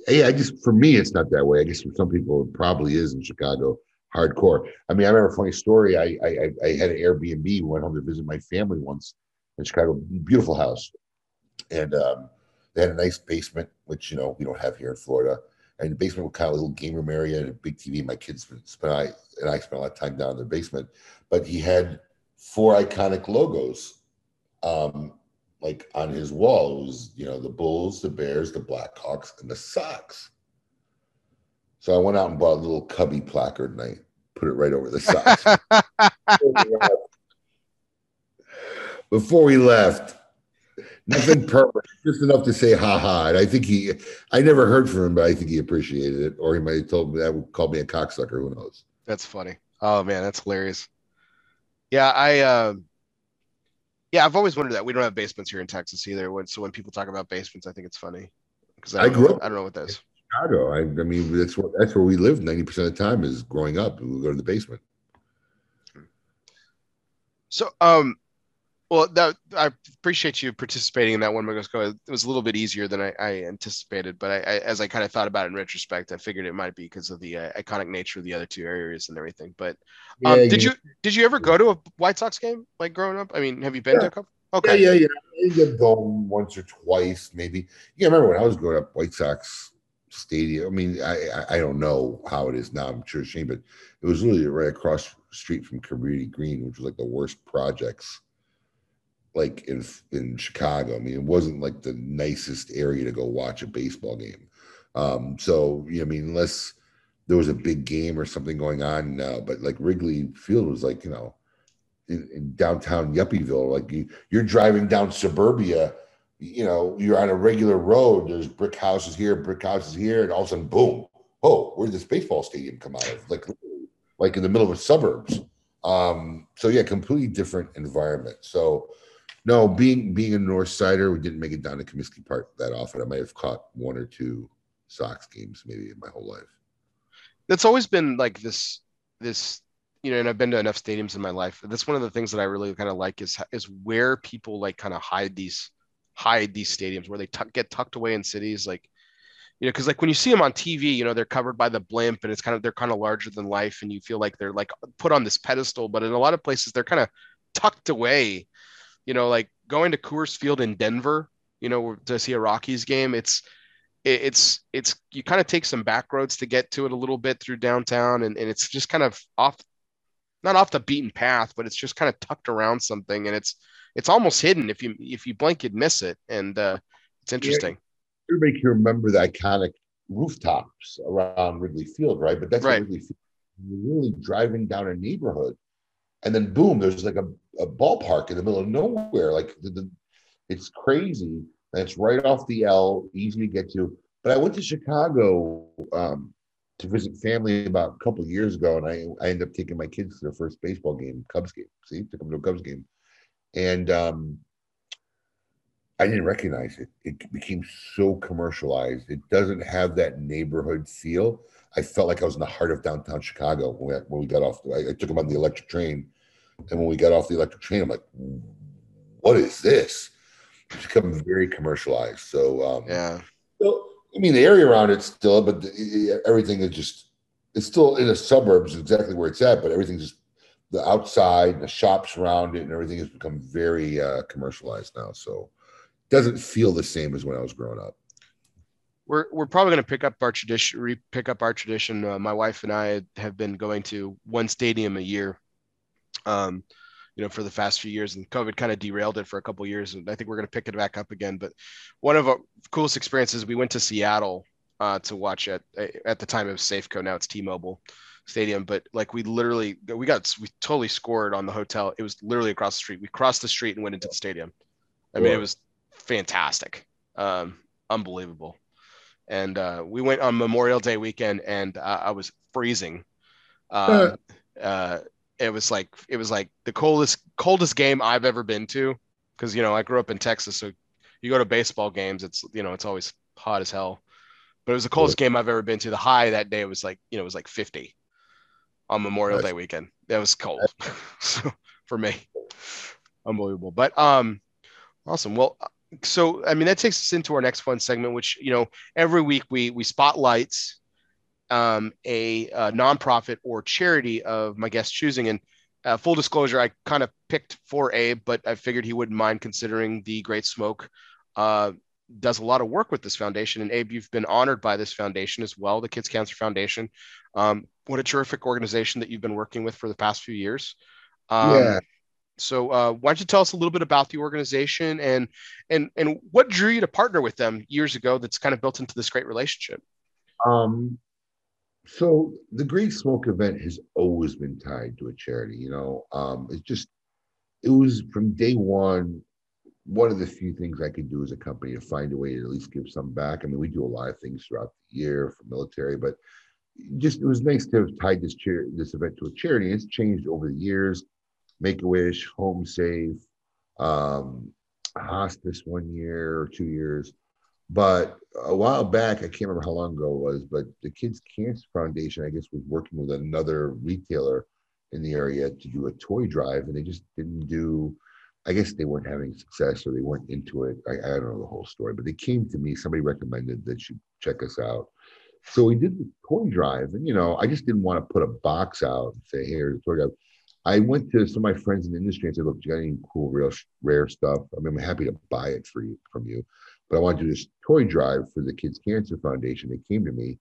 yeah, I just for me, it's not that way. I guess for some people, it probably is in Chicago hardcore. I mean, I remember a funny story. I I, I had an Airbnb, went home to visit my family once in Chicago, beautiful house, and um, they had a nice basement, which you know we don't have here in Florida. And the basement was kind of a little game room area and a big TV. My kids spent I and I spent a lot of time down in the basement. But he had four iconic logos, um, like on his wall. It was you know the Bulls, the Bears, the Blackhawks, and the Sox. So I went out and bought a little cubby placard and I put it right over the Sox. Before we left, nothing perfect, just enough to say ha ha. And I think he, I never heard from him, but I think he appreciated it. Or he might have told me that would call me a cocksucker. Who knows? That's funny. Oh man, that's hilarious. Yeah, I, uh, yeah, I've always wondered that we don't have basements here in Texas either. When so when people talk about basements, I think it's funny because I, I, grew up. I don't know what that is. Chicago. I, I mean, that's what that's where we lived ninety percent of the time is growing up. We go to the basement. So, um, well, that I appreciate you participating in that one because it was a little bit easier than I, I anticipated. But I, I, as I kind of thought about it in retrospect, I figured it might be because of the uh, iconic nature of the other two areas and everything. But um, yeah, did you did you ever go to a White Sox game like growing up? I mean, have you been yeah. to a couple? Okay. Yeah, yeah, yeah. I get once or twice, maybe. Yeah, I remember when I was growing up, White Sox stadium. I mean, I I don't know how it is now. I'm sure it's shame, but it was literally right across the street from Cabrini-Green, which was like the worst projects like in in Chicago. I mean, it wasn't like the nicest area to go watch a baseball game. Um, so you know, I mean, unless there was a big game or something going on, but like Wrigley Field was like you know in, in downtown Yuppieville, like you you're driving down suburbia. You know, you're on a regular road. There's brick houses here, brick houses here, and all of a sudden, boom! Oh, where did this baseball stadium come out of? Like, like in the middle of the suburbs. Um, so yeah, completely different environment. So no, being being a North Sider, we didn't make it down to Comiskey Park that often. I might have caught one or two Sox games maybe in my whole life. That's always been like this this you know, and I've been to enough stadiums in my life. That's one of the things that I really kind of like is is where people like kind of hide these hide these stadiums where they get tucked away in cities like you know because like when you see them on tv you know they're covered by the blimp and it's kind of they're kind of larger than life and you feel like they're like put on this pedestal but in a lot of places they're kind of tucked away you know, like going to Coors Field in Denver, you know, to see a Rockies game, it's it's it's you kind of take some back roads to get to it a little bit through downtown and, and it's just kind of off not off the beaten path but it's just kind of tucked around something and it's it's almost hidden if you if you blink you'd miss it and uh it's interesting. Yeah, everybody can remember the iconic rooftops around wrigley field right? But that's right. field you're really driving down a neighborhood and then boom there's like a a ballpark in the middle of nowhere. Like the, the, it's crazy. It's right off the L, easy to get to. But I went to Chicago um, to visit family about a couple years ago, and I, I ended up taking my kids to their first baseball game, Cubs game. See, took them to a Cubs game, and um, I didn't recognize it. It became so commercialized. It doesn't have that neighborhood feel. I felt like I was in the heart of downtown Chicago when we, got off. I took them on the electric train and when we got off the electric train, I'm like, what is this? It's become very commercialized. So, um, yeah. So, I mean, the area around it's still, but the, everything is just, it's still in the suburbs, exactly where it's at, but everything's just the outside, the shops around it, and everything has become very uh, commercialized now. So, it doesn't feel the same as when I was growing up we're we're probably going to pick up our tradition, re- pick up our tradition. Uh, my wife and I have been going to one stadium a year um, you know, for the past few years, and COVID kind of derailed it for a couple years. And I think we're going to pick it back up again. But one of our coolest experiences, we went to Seattle uh, to watch at at the time it was Safeco. Now it's T-Mobile Stadium. But like we literally, we got we totally scored on the hotel. It was literally across the street. We crossed the street and went into the stadium. I mean, it was fantastic, um, unbelievable. And uh, we went on Memorial Day weekend, and uh, I was freezing. Um, uh, it was like it was like the coldest coldest game I've ever been to, because you know I grew up in Texas, so you go to baseball games, it's you know it's always hot as hell. But it was the coldest game I've ever been to. The high that day was like you know it was like 50 on Memorial Day weekend. That was cold so, for me. Unbelievable. But um, awesome. Well, so I mean that takes us into our next fun segment, which you know every week we we spotlights um, a, a nonprofit or charity of my guest choosing. And uh, full disclosure, I kind of picked for Abe, but I figured he wouldn't mind considering the Great Smoke. Uh, does a lot of work with this foundation. And Abe, you've been honored by this foundation as well, the Kids Cancer Foundation. Um, what a terrific organization that you've been working with for the past few years. Um, yeah. So uh, why don't you tell us a little bit about the organization and and and what drew you to partner with them years ago? That's kind of built into this great relationship. Um, so the Great Smoke event has always been tied to a charity. You know, um, it's just it was from day one one of the few things I could do as a company to find a way to at least give some back. I mean, we do a lot of things throughout the year for military, but just it was nice to have tied this chair this event to a charity. It's changed over the years. Make a Wish, Home Safe, um, hospice one year or two years. But a while back, I can't remember how long ago it was, but the Kids Cancer Foundation, I guess, was working with another retailer in the area to do a toy drive, and they just didn't do. I guess they weren't having success or they weren't into it. I, I don't know the whole story, but they came to me. Somebody recommended that you check us out. So we did the toy drive, and you know, I just didn't want to put a box out and say, "Hey, here's a toy drive." I went to some of my friends in the industry and said, "Look, you got any cool, real, rare stuff? I mean, I'm happy to buy it for you from you." But I want to do this toy drive for the Kids Cancer Foundation. They came to me,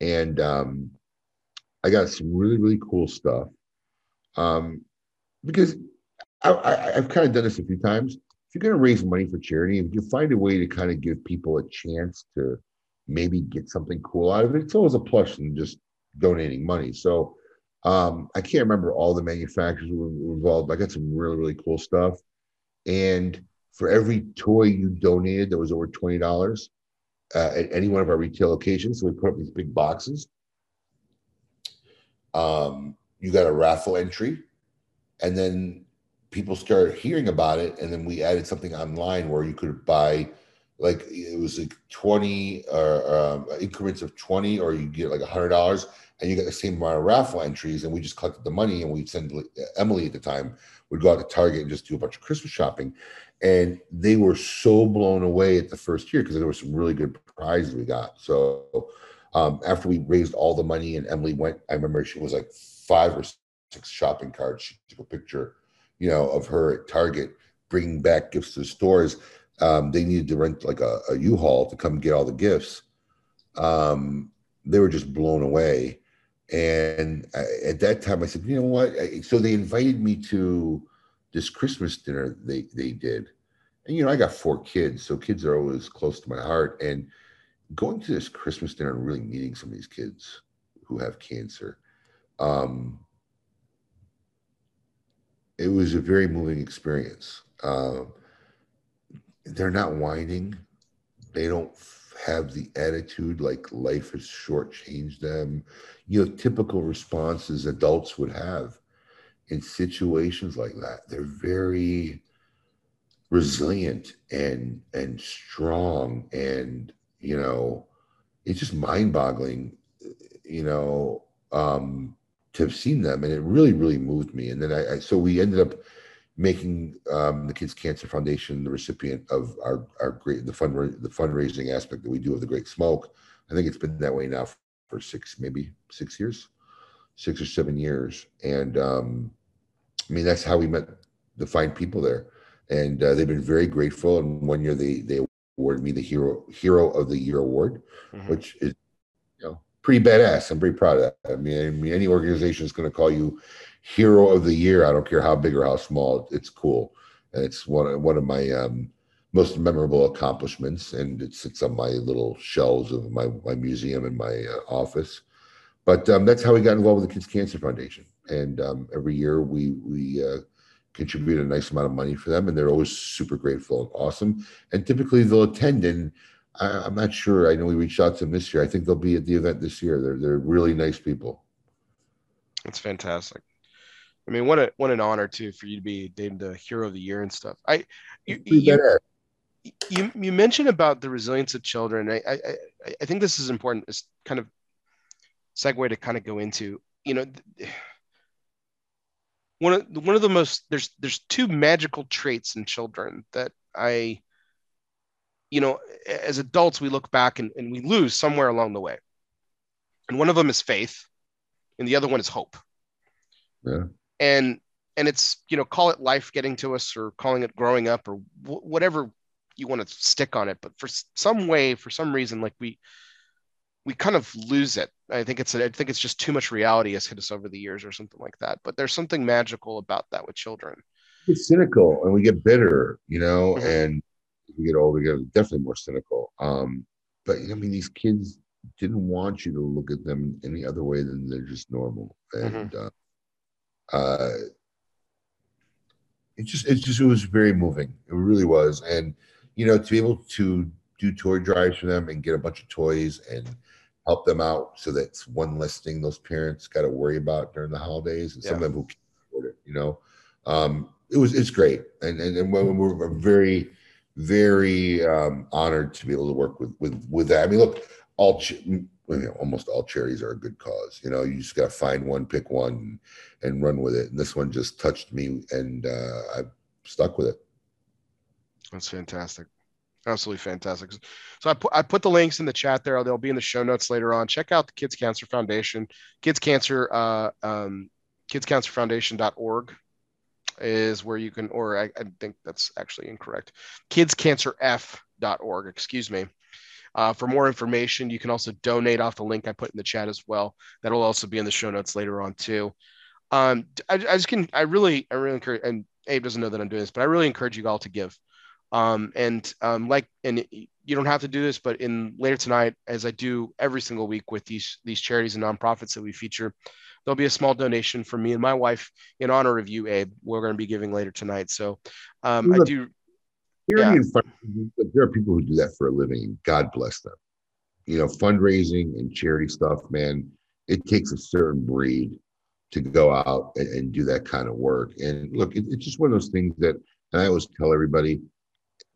and um, I got some really really cool stuff. Um, because I, have kind of done this a few times. If you're going to raise money for charity, if you find a way to kind of give people a chance to maybe get something cool out of it, it's always a plus than just donating money. So um, I can't remember all the manufacturers were involved. But I got some really really cool stuff, and for every toy you donated that was over $20 uh, at any one of our retail locations. So we put up these big boxes. Um, you got a raffle entry, and then people started hearing about it. And then we added something online where you could buy, like, it was like 20 or um, increments of 20, or you get like $100 and you get the same amount of raffle entries. And we just collected the money and we'd send Emily at the time, would go out to Target and just do a bunch of Christmas shopping and they were so blown away at the first year because there were some really good prizes we got. So um, after we raised all the money and Emily went, I remember she was like five or six shopping carts. She took a picture, you know, of her at Target bringing back gifts to the stores. Um, they needed to rent like a a U-Haul to come get all the gifts. Um, they were just blown away. And I, at that time, I said, you know what? I, so they invited me to this Christmas dinner they they did. And you know, I got four kids, so kids are always close to my heart. And going to this Christmas dinner and really meeting some of these kids who have cancer, um, it was a very moving experience. Uh, they're not whining. They don't have the attitude like life has shortchanged them. You know, typical responses adults would have in situations like that. They're very resilient and and strong and you know it's just mind-boggling you know um to have seen them and it really really moved me and then i, I so we ended up making um, the kids cancer foundation the recipient of our our great the fund the fundraising aspect that we do of the great smoke i think it's been that way now for six maybe six years six or seven years and um I mean, that's how we met the fine people there, and uh, they've been very grateful. And one year they they awarded me the hero hero of the year award, mm-hmm. which is you know pretty badass. I'm very proud of that. I mean, I mean any organization is going to call you hero of the year. I don't care how big or how small. It's cool, and it's one of one of my um, most memorable accomplishments, and it sits on my little shelves of my my museum in my uh, office. But um, that's how we got involved with the Kids Cancer Foundation and um, every year we we uh, contribute a nice amount of money for them, and they're always super grateful and awesome. And typically they'll attend, and I, am not sure. I know we reached out to them this year. I think they'll be at the event this year. They're they're really nice people. That's fantastic. I mean, what a what an honor too for you to be named the hero of the year and stuff. I you you, you, you mentioned about the resilience of children. I, I I think this is important. It's kind of segue to kind of go into you know one of one of the most there's there's two magical traits in children that I you know as adults we look back and, and we lose somewhere along the way. And one of them is faith and the other one is hope. Yeah. And and it's you know call it life getting to us or calling it growing up or w- whatever you want to stick on it but for some way for some reason like we we kind of lose it. I think it's i think it's just too much reality has hit us over the years or something like that. But there's something magical about that with children. It's cynical and we get bitter you know mm-hmm. and we get older we get definitely more cynical. Um but i mean these kids didn't want you to look at them any other way than they're just normal. And mm-hmm. uh, uh it just it just it was very moving. It really was. And you know to be able to do toy drives for them and get a bunch of toys and help them out so that's one less thing those parents got to worry about during the holidays and yeah. some of them who can't afford it you know? Um it was it's great. And and, and we're very very um honored to be able to work with with with that. I mean look all ch- you know, almost all charities are a good cause you know? You just got to find one pick one and run with it. And this one just touched me and uh i stuck with it. That's fantastic absolutely fantastic. So I put I put the links in the chat there. They'll be in the show notes later on. Check out the Kids Cancer Foundation, Kids Cancer, uh, um, KidsCancerFoundation.org is where you can, or I, I think that's actually incorrect. kids cancer KidsCancerF.org, excuse me. Uh, for more information, you can also donate off the link I put in the chat as well. That'll also be in the show notes later on too. Um, I, I just can, I really, I really encourage, and Abe doesn't know that I'm doing this, but I really encourage you all to give. Um, and um, like, and you don't have to do this, but in later tonight, as I do every single week with these these charities and nonprofits that we feature, there'll be a small donation from me and my wife in honor of you, Abe. We're going to be giving later tonight. So um, I do. Yeah. There are people who do that for a living. God bless them. You know, fundraising and charity stuff, man. It takes a certain breed to go out and, and do that kind of work. And look, it, it's just one of those things that, and I always tell everybody,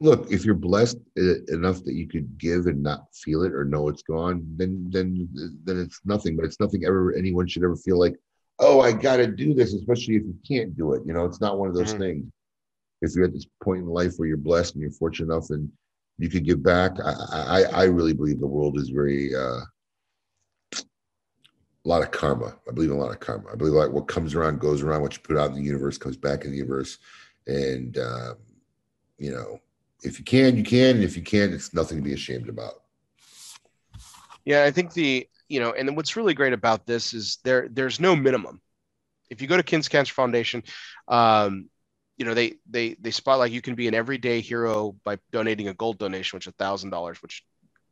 look, if you're blessed enough that you could give and not feel it or know it's gone, then then then it's nothing. But it's nothing ever anyone should ever feel like, oh, I got to do this, especially if you can't do it. You know, it's not one of those mm-hmm. things. If you're at this point in life where you're blessed and you're fortunate enough and you could give back, I I, I really believe the world is very. Uh, a lot of karma. I believe in a lot of karma. I believe like what comes around goes around. What you put out in the universe comes back in the universe, and uh, you know if you can, you can. And if you can't, it's nothing to be ashamed about. Yeah, I think the you know, and what's really great about this is there there's no minimum. If you go to Kids Cancer Foundation, um, you know they they they spot like you can be an everyday hero by donating a gold donation, which a thousand dollars. Which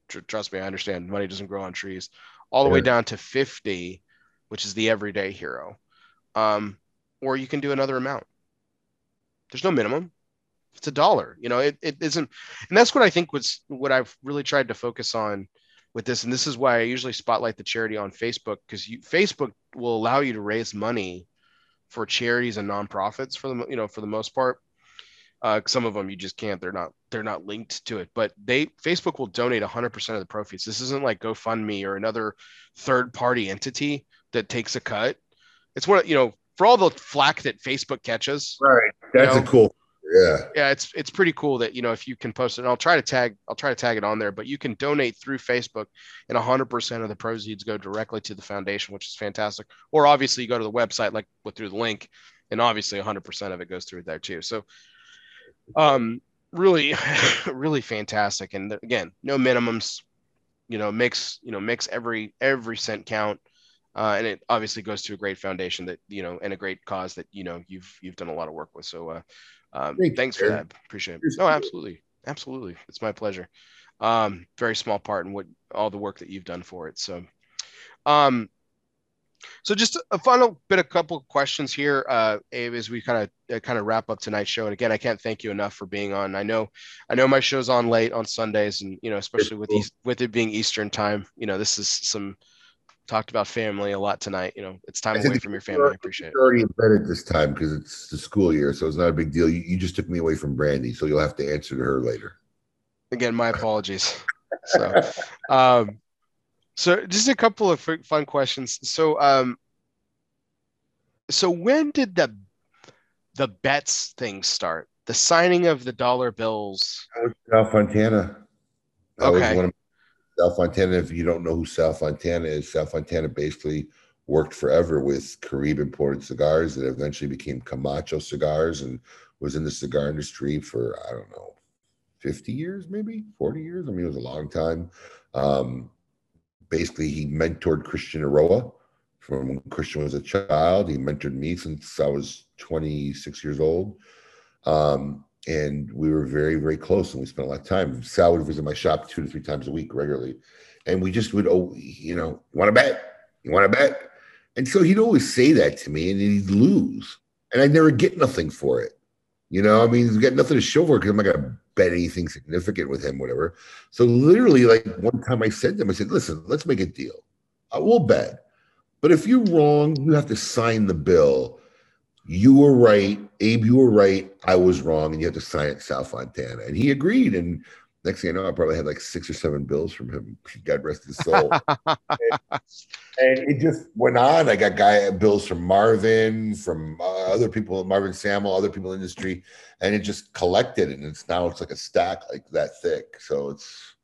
trust me, I understand money doesn't grow on trees. All the yeah. way down to fifty, which is the everyday hero. Um, or you can do another amount. There's no minimum it's a dollar you know it, it isn't and that's what i think was what i've really tried to focus on with this and this is why i usually spotlight the charity on facebook because facebook will allow you to raise money for charities and nonprofits for the you know for the most part. Uh, some of them you just can't they're not they're not linked to it but they facebook will donate 100% of the profits this isn't like gofundme or another third party entity that takes a cut. It's one you know for all the flack that facebook catches. Right. That's you know, a cool yeah. Yeah it's it's pretty cool that you know if you can post it and i'll try to tag i'll try to tag it on there but you can donate through facebook and 100% of the proceeds go directly to the foundation which is fantastic. Or obviously you go to the website like through the link and obviously 100% of it goes through there too. So um really really fantastic. And again no minimums you know makes you know makes every every cent count. Uh, and it obviously goes to a great foundation that you know and a great cause that you know you've you've done a lot of work with. So uh, um, Thank thanks you, for that. Appreciate it. No, absolutely. Absolutely. It's my pleasure. Um, very small part in what all the work that you've done for it. So, um, So just a final bit, a couple of questions here, uh, Abe, as we kind of uh, kind of wrap up tonight's show. And again, I can't thank you enough for being on. I know, I know my show's on late on Sundays, and you know, especially with these with it being Eastern time, you know, this is some talked about family a lot tonight. You know, it's time away from your family. I appreciate it. Already in bed at this time because it's the school year, so it's not a big deal. You, you just took me away from Brandy, so you'll have to answer to her later. Again, my apologies. So, um, so just a couple of fun questions. So, um, so when did the the bets thing start? The signing of the dollar bills. Fontana. That okay. was one of Sal Fontana. If you don't know who Sal Fontana is, Sal Fontana basically worked forever with Caribe imported cigars that eventually became Camacho cigars and was in the cigar industry for I don't know, 50 years, maybe 40 years. I mean, it was a long time. Um, basically, he mentored Christian Eiroa from when Christian was a child. He mentored me since I was 26 years old. Um, and we were very, very close and we spent a lot of time. Sal would visit my shop two to three times a week regularly. And we just would, oh, you know, want to bet? You want to bet? And so he'd always say that to me and he'd lose. And I'd never get nothing for it. You know, I mean, he's got nothing to show for because I'm not going to bet anything significant with him, whatever. So literally, like one time I said to him, I said, listen, let's make a deal. Uh, I will bet but if you're wrong, you have to sign the bill. You were right, Abe. You were right. I was wrong, and you have to sign it, Sal Fontana. And he agreed. And next thing I know, I probably had like six or seven bills from him. God rest his soul. and, and, it just went on. I got guy bills from Marvin, from uh, other people, Marvin Samel, other people in the industry, and it just collected. And it's now it's like a stack like that thick. So it's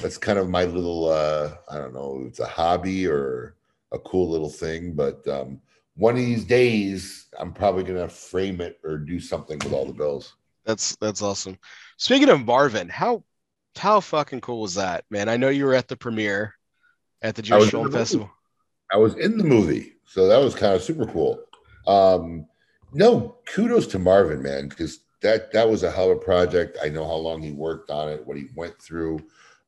that's kind of my little uh, I don't know, it's a hobby or a cool little thing. But um, one of these days, I'm probably gonna frame it or do something with all the bills. That's that's awesome. Speaking of Marvin, how how fucking cool was that, man? I know you were at the premiere at the Jewish Film Festival. I was in the movie, so that was kind of super cool. Um, no, kudos to Marvin, man, because that that was a hell of a project. I know how long he worked on it, what he went through.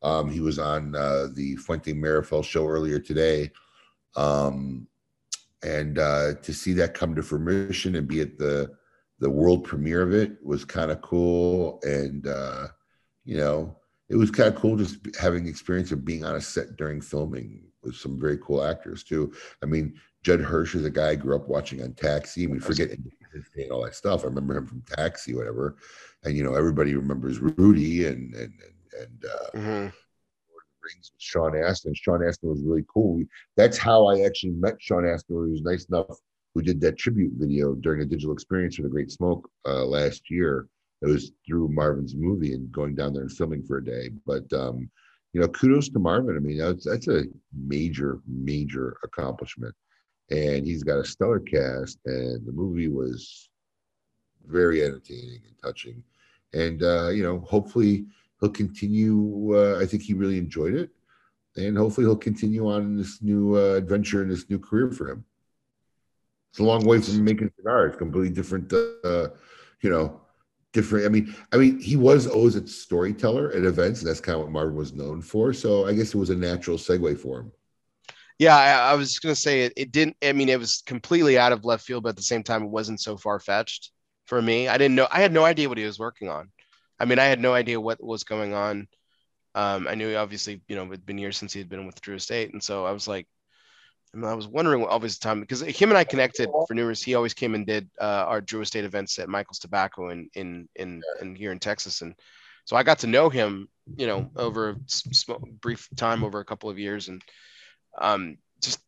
Um, he was on uh, the Fuente Marifel show earlier today. Um, and uh, to see that come to fruition and be at the the world premiere of it was kind of cool. And uh, you know, it was kind of cool just having experience of being on a set during filming with some very cool actors too. I mean, Judd Hirsch is a guy I grew up watching on Taxi. We forget and all that stuff. I remember him from Taxi, whatever. And you know, everybody remembers Rudy and and and, and uh, mm-hmm. Rings with Sean Astin. Sean Astin was really cool. That's how I actually met Sean Astin. He was nice enough. We did that tribute video during a digital experience for the Great Smoke uh, last year. It was through Marvin's movie and going down there and filming for a day. But um, you know, kudos to Marvin. I mean, that's that's a major, major accomplishment. And he's got a stellar cast, and the movie was very entertaining and touching. And uh, you know, hopefully he'll continue. Uh, I think he really enjoyed it, and hopefully he'll continue on in this new uh, adventure and this new career for him. It's a long way from making cigars. Completely different, uh, you know, different. I mean, I mean, he was always a storyteller at events, and that's kind of what Marvin was known for. So I guess it was a natural segue for him. Yeah, I, I was going to say it, it didn't. I mean, it was completely out of left field, but at the same time, it wasn't so far fetched for me. I didn't know. I had no idea what he was working on. I mean, I had no idea what was going on. Um, I knew he obviously, you know, it had been years since he had been with Drew Estate, and so I was like, I, mean, I was wondering what obviously time because him and I connected for numerous. He always came and did uh, our Drew Estate events at Michael's Tobacco in in in, in here in Texas, and so I got to know him, you know, over a brief time over a couple of years, and um, just,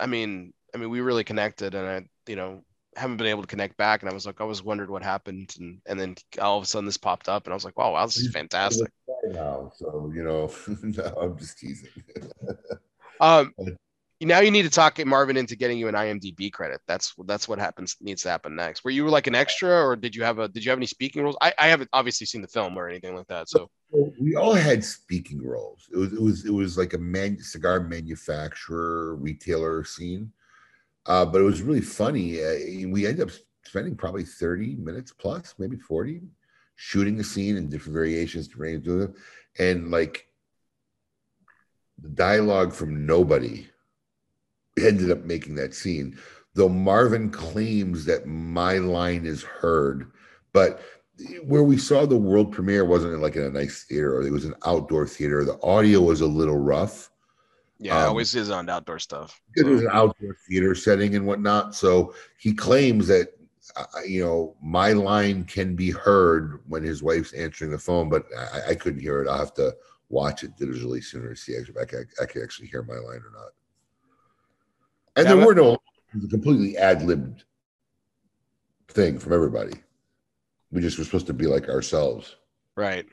I mean, I mean, we really connected, and I, you know, haven't been able to connect back. And I was like, I was wondered what happened. And, and then all of a sudden this popped up and I was like, wow, wow, this is fantastic. Now, so, you know, no, I'm just teasing. um, now you need to talk Marvin into getting you an IMDb credit. That's that's what happens needs to happen next. Were you like an extra, or did you have a did you have any speaking roles? I, I haven't obviously seen the film or anything like that. So we all had speaking roles. It was it was it was like a man cigar manufacturer retailer scene. Uh, but it was really funny. Uh, we ended up spending probably 30 minutes plus, maybe 40, shooting the scene in different variations to range them. And like the dialogue from nobody ended up making that scene. Though Marvin claims that my line is heard, but where we saw the world premiere wasn't like in a nice theater or it was an outdoor theater. The audio was a little rough. Yeah, um, always is on outdoor stuff. It was an outdoor theater setting and whatnot. So he claims that uh, you know my line can be heard when his wife's answering the phone, but I, I couldn't hear it. I'll have to watch it digitally sooner to see if I can, I can actually hear my line or not. And there were no it was a completely ad libbed thing from everybody. We just were supposed to be like ourselves. Right.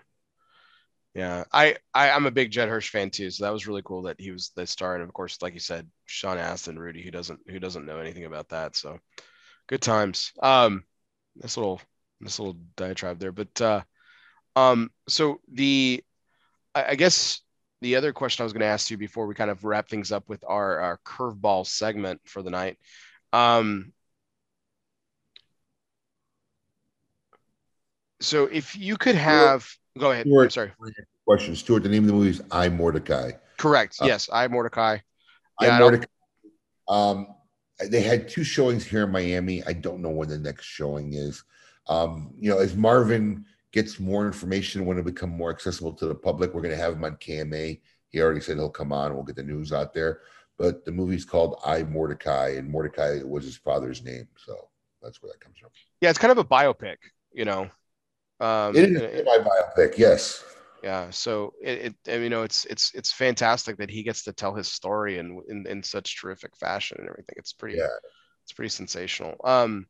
Yeah, I, I am a big Judd Hirsch fan too, so that was really cool that he was the star, and of course, like you said, Sean Astin, Rudy, who doesn't who doesn't know anything about that, so good times. Um, this little this little diatribe there, but uh, um, so the I, I guess the other question I was going to ask you before we kind of wrap things up with our our curveball segment for the night, um, so if you could have Go ahead. Stuart, sorry. Question, Stuart. The name of the movie is I Mordecai. Correct. Uh, yes, I Mordecai. Yeah, I Mordecai. Um, they had two showings here in Miami. I don't know when the next showing is. Um, you know, as Marvin gets more information when it become more accessible to the public, we're going to have him on KMA. He already said he'll come on. We'll get the news out there. But the movie's called I Mordecai, and Mordecai was his father's name, so that's where that comes from. Yeah, it's kind of a biopic, you know. Um, it is my biopic, yes. Yeah, so it, it, you know, it's it's it's fantastic that he gets to tell his story in in, in such terrific fashion and everything. It's pretty, yeah. it's pretty sensational. Um,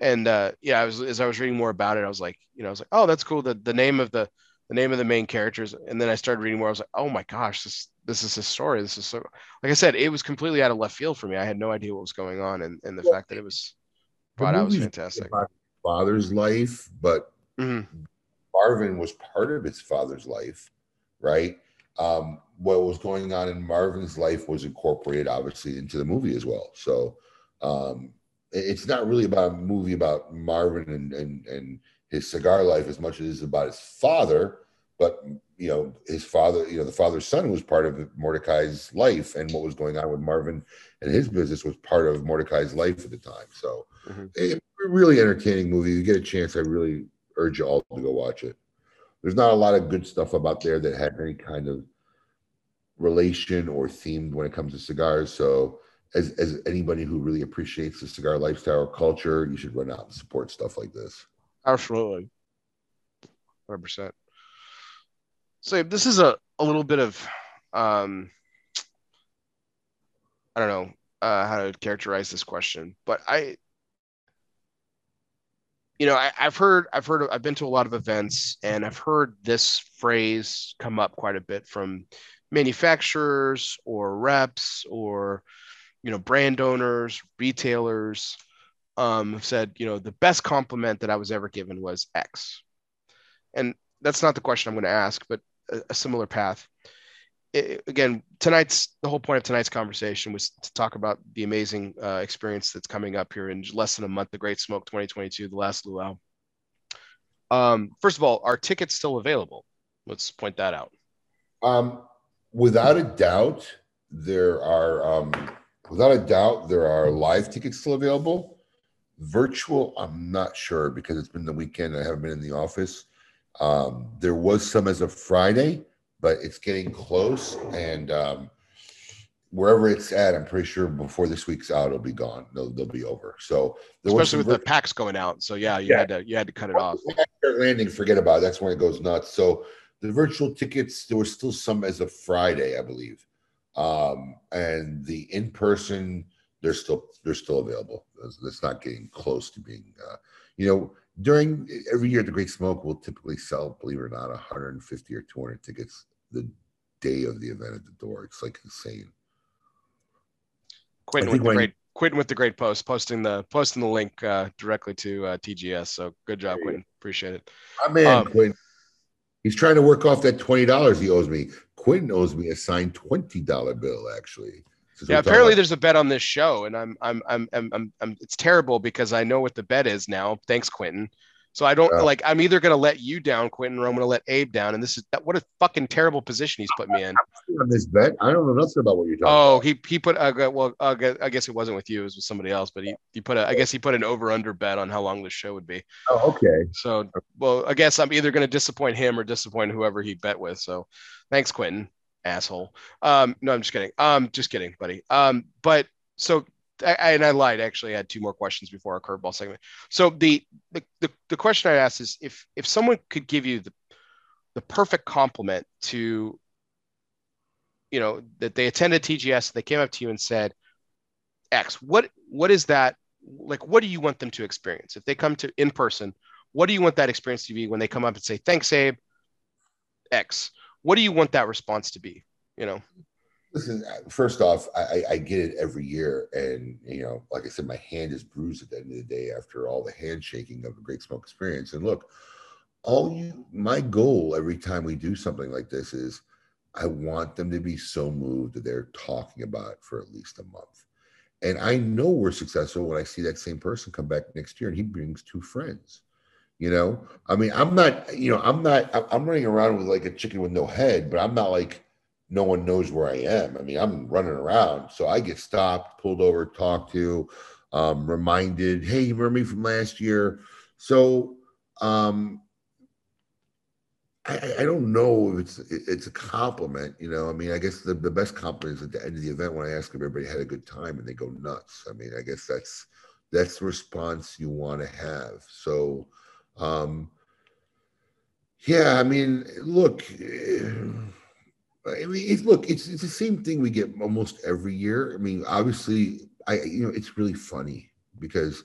and uh, yeah, I was as I was reading more about it, I was like, you know, I was like, oh, that's cool. The the name of the the name of the main characters, and then I started reading more. I was like, oh my gosh, this this is his story. This is so like I said, it was completely out of left field for me. I had no idea what was going on, and and the well, fact that it was brought out was fantastic father's life, but mm-hmm. Marvin was part of his father's life, right? Um, what was going on in Marvin's life was incorporated, obviously, into the movie as well. So um, it's not really about a movie about Marvin and, and, and his cigar life as much as it is about his father. But you know, his father, you know, the father's son was part of Mordecai's life, and what was going on with Marvin and his business was part of Mordecai's life at the time. So, mm-hmm. it, really entertaining movie. You get a chance, I really urge you all to go watch it. There's not a lot of good stuff about there that had any kind of relation or themed when it comes to cigars. So, as, as anybody who really appreciates the cigar lifestyle or culture, you should run out and support stuff like this. Absolutely. 100%. So, this is a, a little bit of, um, I don't know uh, how to characterize this question, but I, you know, I, have heard, I've heard, I've been to a lot of events, and I've heard this phrase come up quite a bit from manufacturers or reps or, you know, brand owners, retailers. Um, said, you know, the best compliment that I was ever given was X, and that's not the question I'm going to ask, but a, a similar path again, tonight's the whole point of tonight's conversation was to talk about the amazing uh, experience that's coming up here in less than a month, the Great Smoke 2022, the last luau. Um, first of all, are tickets still available? Let's point that out. Um, without a doubt, there are. Um, without a doubt, there are live tickets still available. Virtual, I'm not sure because it's been the weekend. I haven't been in the office. Um, there was some as of Friday but it's getting close. And um, wherever it's at, I'm pretty sure before this week's out, it'll be gone. They'll, they'll be over. So especially with the packs going out. So yeah, you yeah. had to you had to cut it off. Landing, forget about it. That's when it goes nuts. So the virtual tickets, there were still some as of Friday, I believe. Um, and the in person, they're still they're still available. It's not getting close to being, uh, you know, during every year the Great Smoke will typically sell, believe it or not, 150 or 200 tickets the day of the event at the door. It's like insane. Quentin with the when, great Quentin with the great post, posting the posting the link uh, directly to uh, TGS. So good job, Quentin. Appreciate it. My man, um, Quentin. He's trying to work off that twenty dollars he owes me. Quentin owes me a signed twenty dollar bill, actually. Yeah, apparently there's a bet on this show, and I'm, I'm, I'm, I'm, I'm, I'm, it's terrible because I know what the bet is now. Thanks, Quentin. So I don't uh, like. I'm either going to let you down, Quentin, or I'm going to let Abe down. And this is what a fucking terrible position he's put me in. On this bet, I don't know nothing about what you're talking. Oh, about. he he put. Uh, well, uh, I guess it wasn't with you. It was with somebody else. But he he put a. I guess he put an over under bet on how long the show would be. Oh, okay. So, well, I guess I'm either going to disappoint him or disappoint whoever he bet with. So, thanks, Quentin, asshole. Um, no, I'm just kidding. Um, just kidding, buddy. Um, but so I, and I lied. Actually, I had two more questions before our curveball segment. So the, the the the question I asked is if if someone could give you the the perfect compliment to, you know, that they attended TGS, and they came up to you and said, X. What what is that like? What do you want them to experience if they come to in person? What do you want that experience to be when they come up and say, "Thanks, Abe"? X. What do you want that response to be? You know. Listen, first off, I, I, get it every year, and you know, like I said, my hand is bruised at the end of the day after all the handshaking of a Great Smoke experience. And look, all you, my goal every time we do something like this is, I want them to be so moved that they're talking about it for at least a month. And I know we're successful when I see that same person come back next year and he brings two friends. You know, I mean, I'm not, you know, I'm not, I'm running around with like a chicken with no head, but I'm not like no one knows where I am. I mean, I'm running around, so I get stopped, pulled over, talked to, um, reminded, "Hey, you remember me from last year?" So um, I, I don't know if it's it's a compliment. You know, I mean, I guess the, the best compliment is at the end of the event when I ask if everybody had a good time and they go nuts. I mean, I guess that's that's the response you want to have. So. Um, yeah, I mean, look. Eh, I mean, it's, look, it's it's the same thing we get almost every year. I mean, obviously, I you know, it's really funny because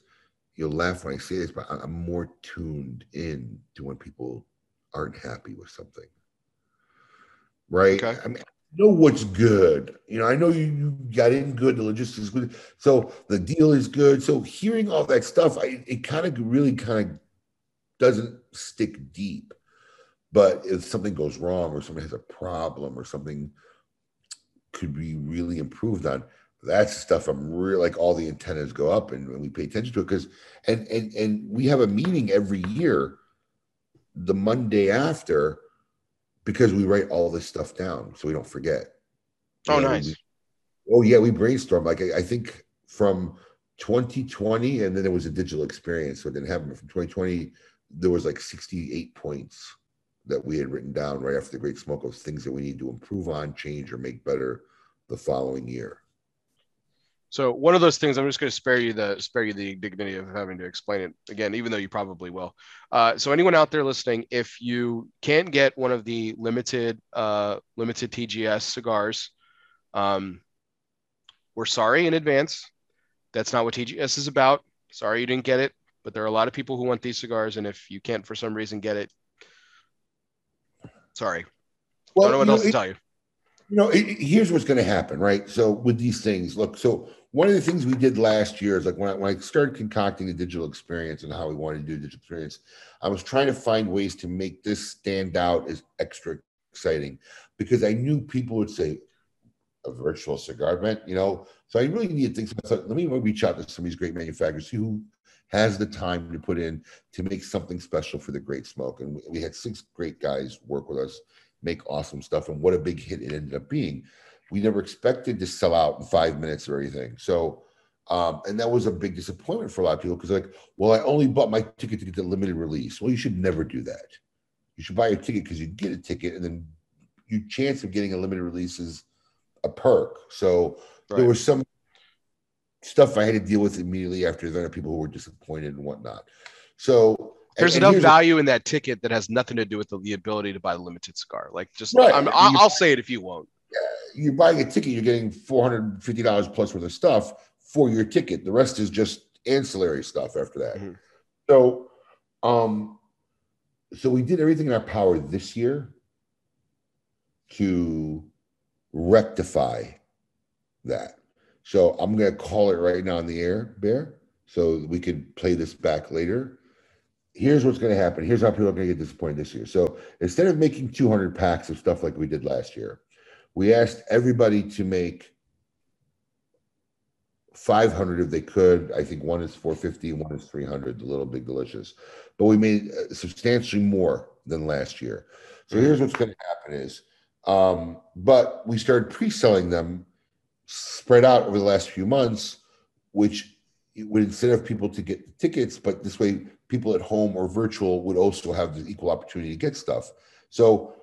you'll laugh when I say this, but I'm more tuned in to when people aren't happy with something, right? Okay. I mean, I know what's good. You know, I know you, you got in good, the logistics is good, so the deal is good. So hearing all that stuff, I, it kind of really kind of doesn't stick deep but if something goes wrong or somebody has a problem or something could be really improved on, that's the stuff I'm really like all the antennas go up and, and we pay attention to it because and and and we have a meeting every year the Monday after because we write all this stuff down so we don't forget. Oh, know, nice. We, oh yeah, we brainstorm. Like I, I, think from 2020, and then there was a digital experience, so it didn't happen. From 2020, there was like 68 points that we had written down right after the Great Smoke of things that we need to improve on, change, or make better the following year. So one of those things, I'm just going to spare you the spare you the dignity of having to explain it again, even though you probably will. Uh, so anyone out there listening, if you can't get one of the limited uh, limited TGS cigars, um, we're sorry in advance. That's not what TGS is about. Sorry you didn't get it, but there are a lot of people who want these cigars, and if you can't for some reason get it, Sorry. Well, Don't know what else know, to tell you. You know, it, here's what's going to happen, right? So with these things, look. So one of the things we did last year is like when I, when I started concocting the digital experience and how we wanted to do digital experience, I was trying to find ways to make this stand out as extra exciting because I knew people would say a virtual cigar event, you know. So I really needed things. I thought, let me reach out to some of these great manufacturers, see who has the time to put in to make something special for the Great Smoke. And we had six great guys work with us, make awesome stuff. And what a big hit it ended up being. We never expected to sell out in five minutes or anything. So, um, and that was a big disappointment for a lot of people because, like, well, I only bought my ticket to get the limited release. Well, you should never do that. You should buy a ticket because you get a ticket, and then your chance of getting a limited release is a perk. So right. there was some stuff I had to deal with immediately after there are people who were disappointed and whatnot. So there's and, enough and value a, in that ticket that has nothing to do with the, the ability to buy the limited cigar. Like just, right. i will say it if you won't. You're buying a ticket, you're getting $450 plus worth of stuff for your ticket. The rest is just ancillary stuff after that. Mm-hmm. So, um, so we did everything in our power this year to rectify that. So I'm going to call it right now in the air, Bear, so we could play this back later. Here's what's going to happen. Here's how people are going to get disappointed this year. So instead of making 200 packs of stuff like we did last year, we asked everybody to make 500 if they could. I think one is 450 one is 300, the little big delicious. But we made uh, substantially more than last year. So here's what's going to happen is, um, but we started pre-selling them spread out over the last few months, which would instead of people to get tickets, but this way people at home or virtual would also have the equal opportunity to get stuff. So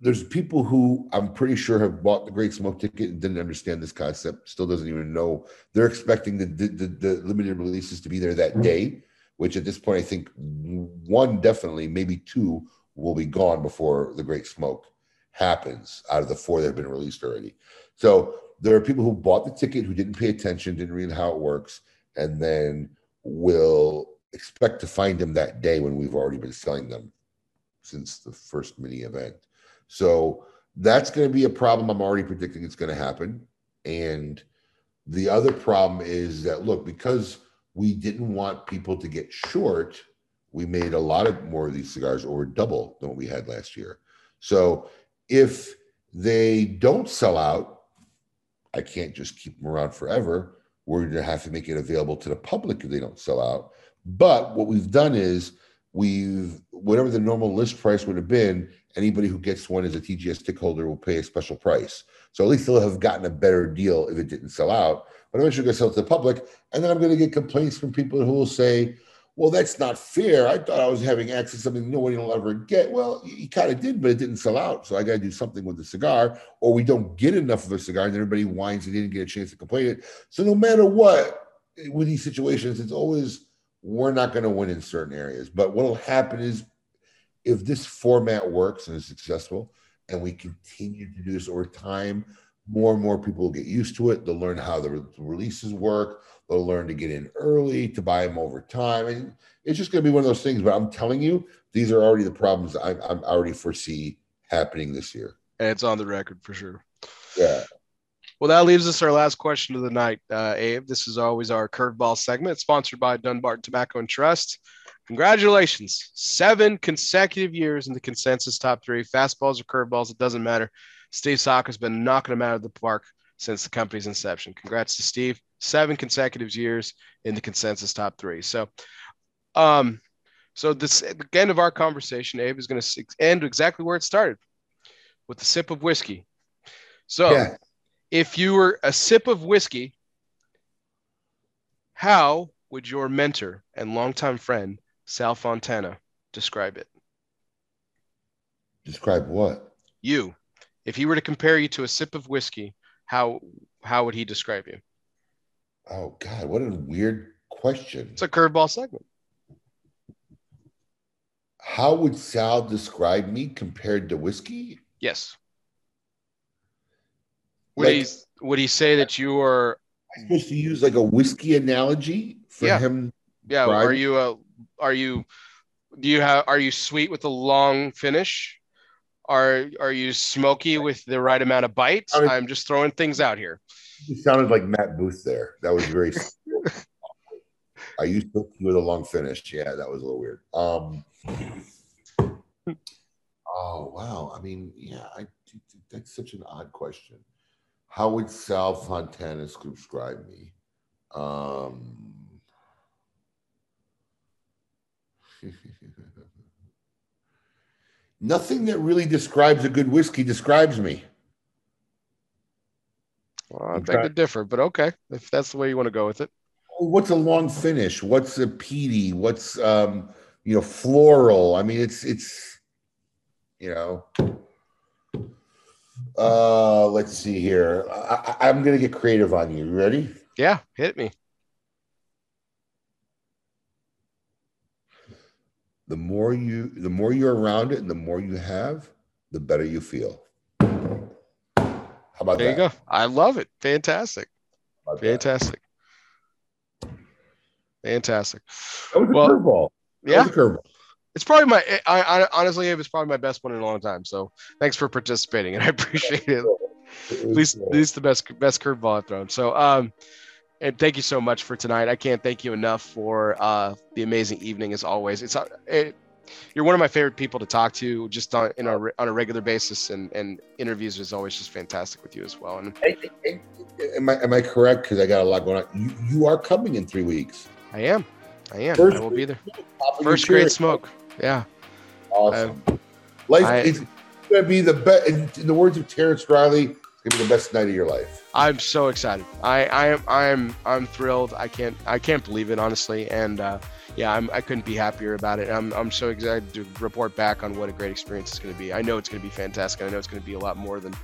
there's people who I'm pretty sure have bought the Great Smoke ticket and didn't understand this concept. Still doesn't even know. They're expecting the the, the, the limited releases to be there that mm-hmm. day, which at this point I think one definitely, maybe two, will be gone before the Great Smoke happens out of the four that have been released already. So there are people who bought the ticket who didn't pay attention, didn't read how it works, and then will expect to find them that day when we've already been selling them since the first mini event. So that's going to be a problem. I'm already predicting it's going to happen. And the other problem is that look, because we didn't want people to get short, we made a lot of more of these cigars or double than what we had last year. So if they don't sell out, I can't just keep them around forever. We're going to have to make it available to the public if they don't sell out. But what we've done is we've whatever the normal list price would have been, anybody who gets one as a TGS stick holder will pay a special price. So at least they'll have gotten a better deal if it didn't sell out. But eventually going to sell to the public, and then I'm going to get complaints from people who will say, "Well, that's not fair. I thought I was having access to something nobody will ever get." Well, you kind of did, but it didn't sell out. So I got to do something with the cigar, or we don't get enough of a cigar, and everybody whines and didn't get a chance to complain it. So no matter what, eh, with these situations, it's always we're not going to win in certain areas. But what will happen is if this format works and is successful and we continue to do this over time, more and more people will get used to it. They'll learn how the re- releases work. They'll learn to get in early, to buy them over time. And it's just going to be one of those things. But I'm telling you, these are already the problems I, I already foresee happening this year. And it's on the record for sure. Yeah. Well, that leaves us our last question of the night, uh, Abe. This is always our curveball segment, sponsored by Dunbarton Tobacco and Trust. Congratulations, seven consecutive years in the consensus top three. Fastballs or curveballs, it doesn't matter. Steve Saka's been knocking them out of the park since the company's inception. Congrats to Steve. Seven consecutive years in the consensus top three. So, um, so this at the end of our conversation, Abe is going to end exactly where it started, with a sip of whiskey. So. Yeah if you were a sip of whiskey, how would your mentor and longtime friend Sal Fontana describe it? Describe what? You. If he were to compare you to a sip of whiskey, how how would he describe you? Oh God, what a weird question. It's a curveball segment. How would Sal describe me compared to whiskey? Yes. Would like, he would he say that you are I'm supposed to use like a whiskey analogy for yeah. him? Yeah. Are you a are you do you have are you sweet with a long finish? Are are you smoky with the right amount of bite? I mean, I'm just throwing things out here. You sounded like Matt Booth there. That was very I used to with a long finish. Yeah, that was a little weird. Um Oh wow. I mean, yeah, I that's such an odd question how would Sal Fontana describe me? Um, nothing that really describes a good whiskey describes me. Well, I beg to differ, but okay, if that's the way you want to go with it. What's a long finish? What's a peaty? What's um, you know, floral? I mean, it's it's you know. Uh, let's see here. I, am gonna get creative on you. Ready? Yeah, hit me. The more you, the more you're around it, and the more you have, the better you feel. How about there that? you go. I love it. Fantastic. Fantastic. That? Fantastic. That was a well, curveball. Yeah. curveball it's probably my I, I, honestly it was probably my best one in a long time so thanks for participating and i appreciate it at least at least the best best curveball i've thrown so um and thank you so much for tonight i can't thank you enough for uh the amazing evening as always it's uh, it, you're one of my favorite people to talk to, just on in a, on a regular basis, and and interviews is always just fantastic with you as well. And am I am I correct? Because I got a lot going on. You you are coming in three weeks. I am. I am. First I will be there. First great smoke. Yeah. Awesome. Uh, Life I, is going to be the best. In the words of Terrence Riley, it's to be the best night of your life. I'm so excited. I, I am. I am. I'm thrilled. I can't. I can't believe it honestly. And uh, yeah, I'm, I couldn't be happier about it. I'm. I'm so excited to report back on what a great experience it's going to be. I know it's going to be fantastic. I know it's going to be a lot more than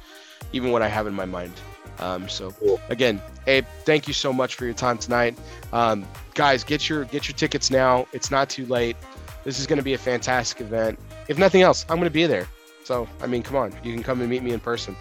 even what I have in my mind. Um, so cool. again, Abe, thank you so much for your time tonight. Um, guys, get your get your tickets now. It's not too late. This is going to be a fantastic event. If nothing else, I'm going to be there. So I mean, come on, you can come and meet me in person.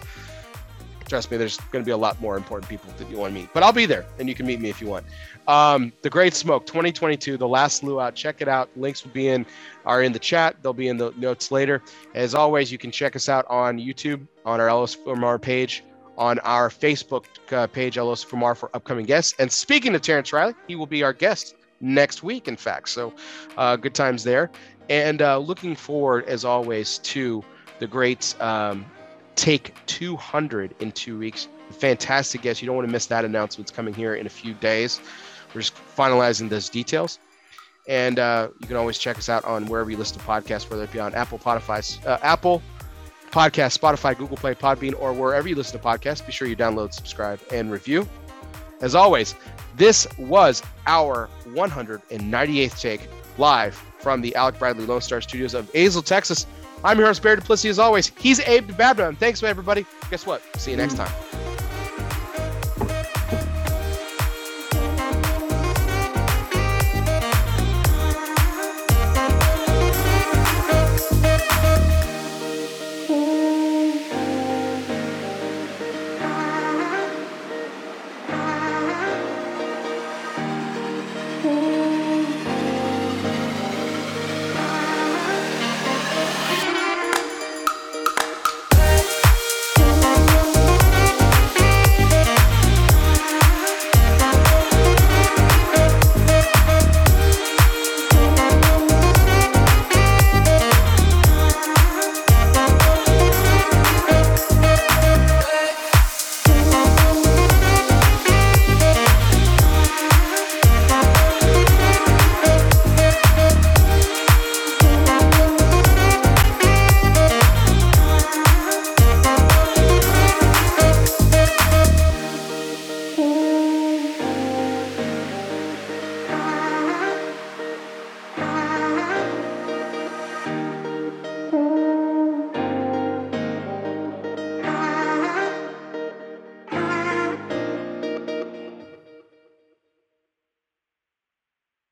Trust me, there's going to be a lot more important people that you want to meet, but I'll be there, and you can meet me if you want. Um, the Great Smoke 2022, the last luau. Check it out. Links will be in are in the chat. They'll be in the notes later. As always, you can check us out on YouTube on our LS Fumar page on our Facebook uh, page, LOS Fumar, for upcoming guests. And speaking of Terrence Riley, he will be our guest next week, in fact. So uh, good times there. And uh, looking forward, as always, to the great um, Take 200 in two weeks. Fantastic guest. You don't want to miss that announcement. It's coming here in a few days. We're just finalizing those details. And uh, you can always check us out on wherever you listen to podcasts, whether it be on Apple, Spotify, uh, Apple, Podcast, Spotify, Google Play, Podbean, or wherever you listen to podcasts. Be sure you download, subscribe, and review. As always, this was our 198th take live from the Alec Bradley Lone Star Studios of Azle, Texas. I'm your host, Barry Duplessis, as always. He's Abe Babda. Thanks, everybody. Guess what? See you next time.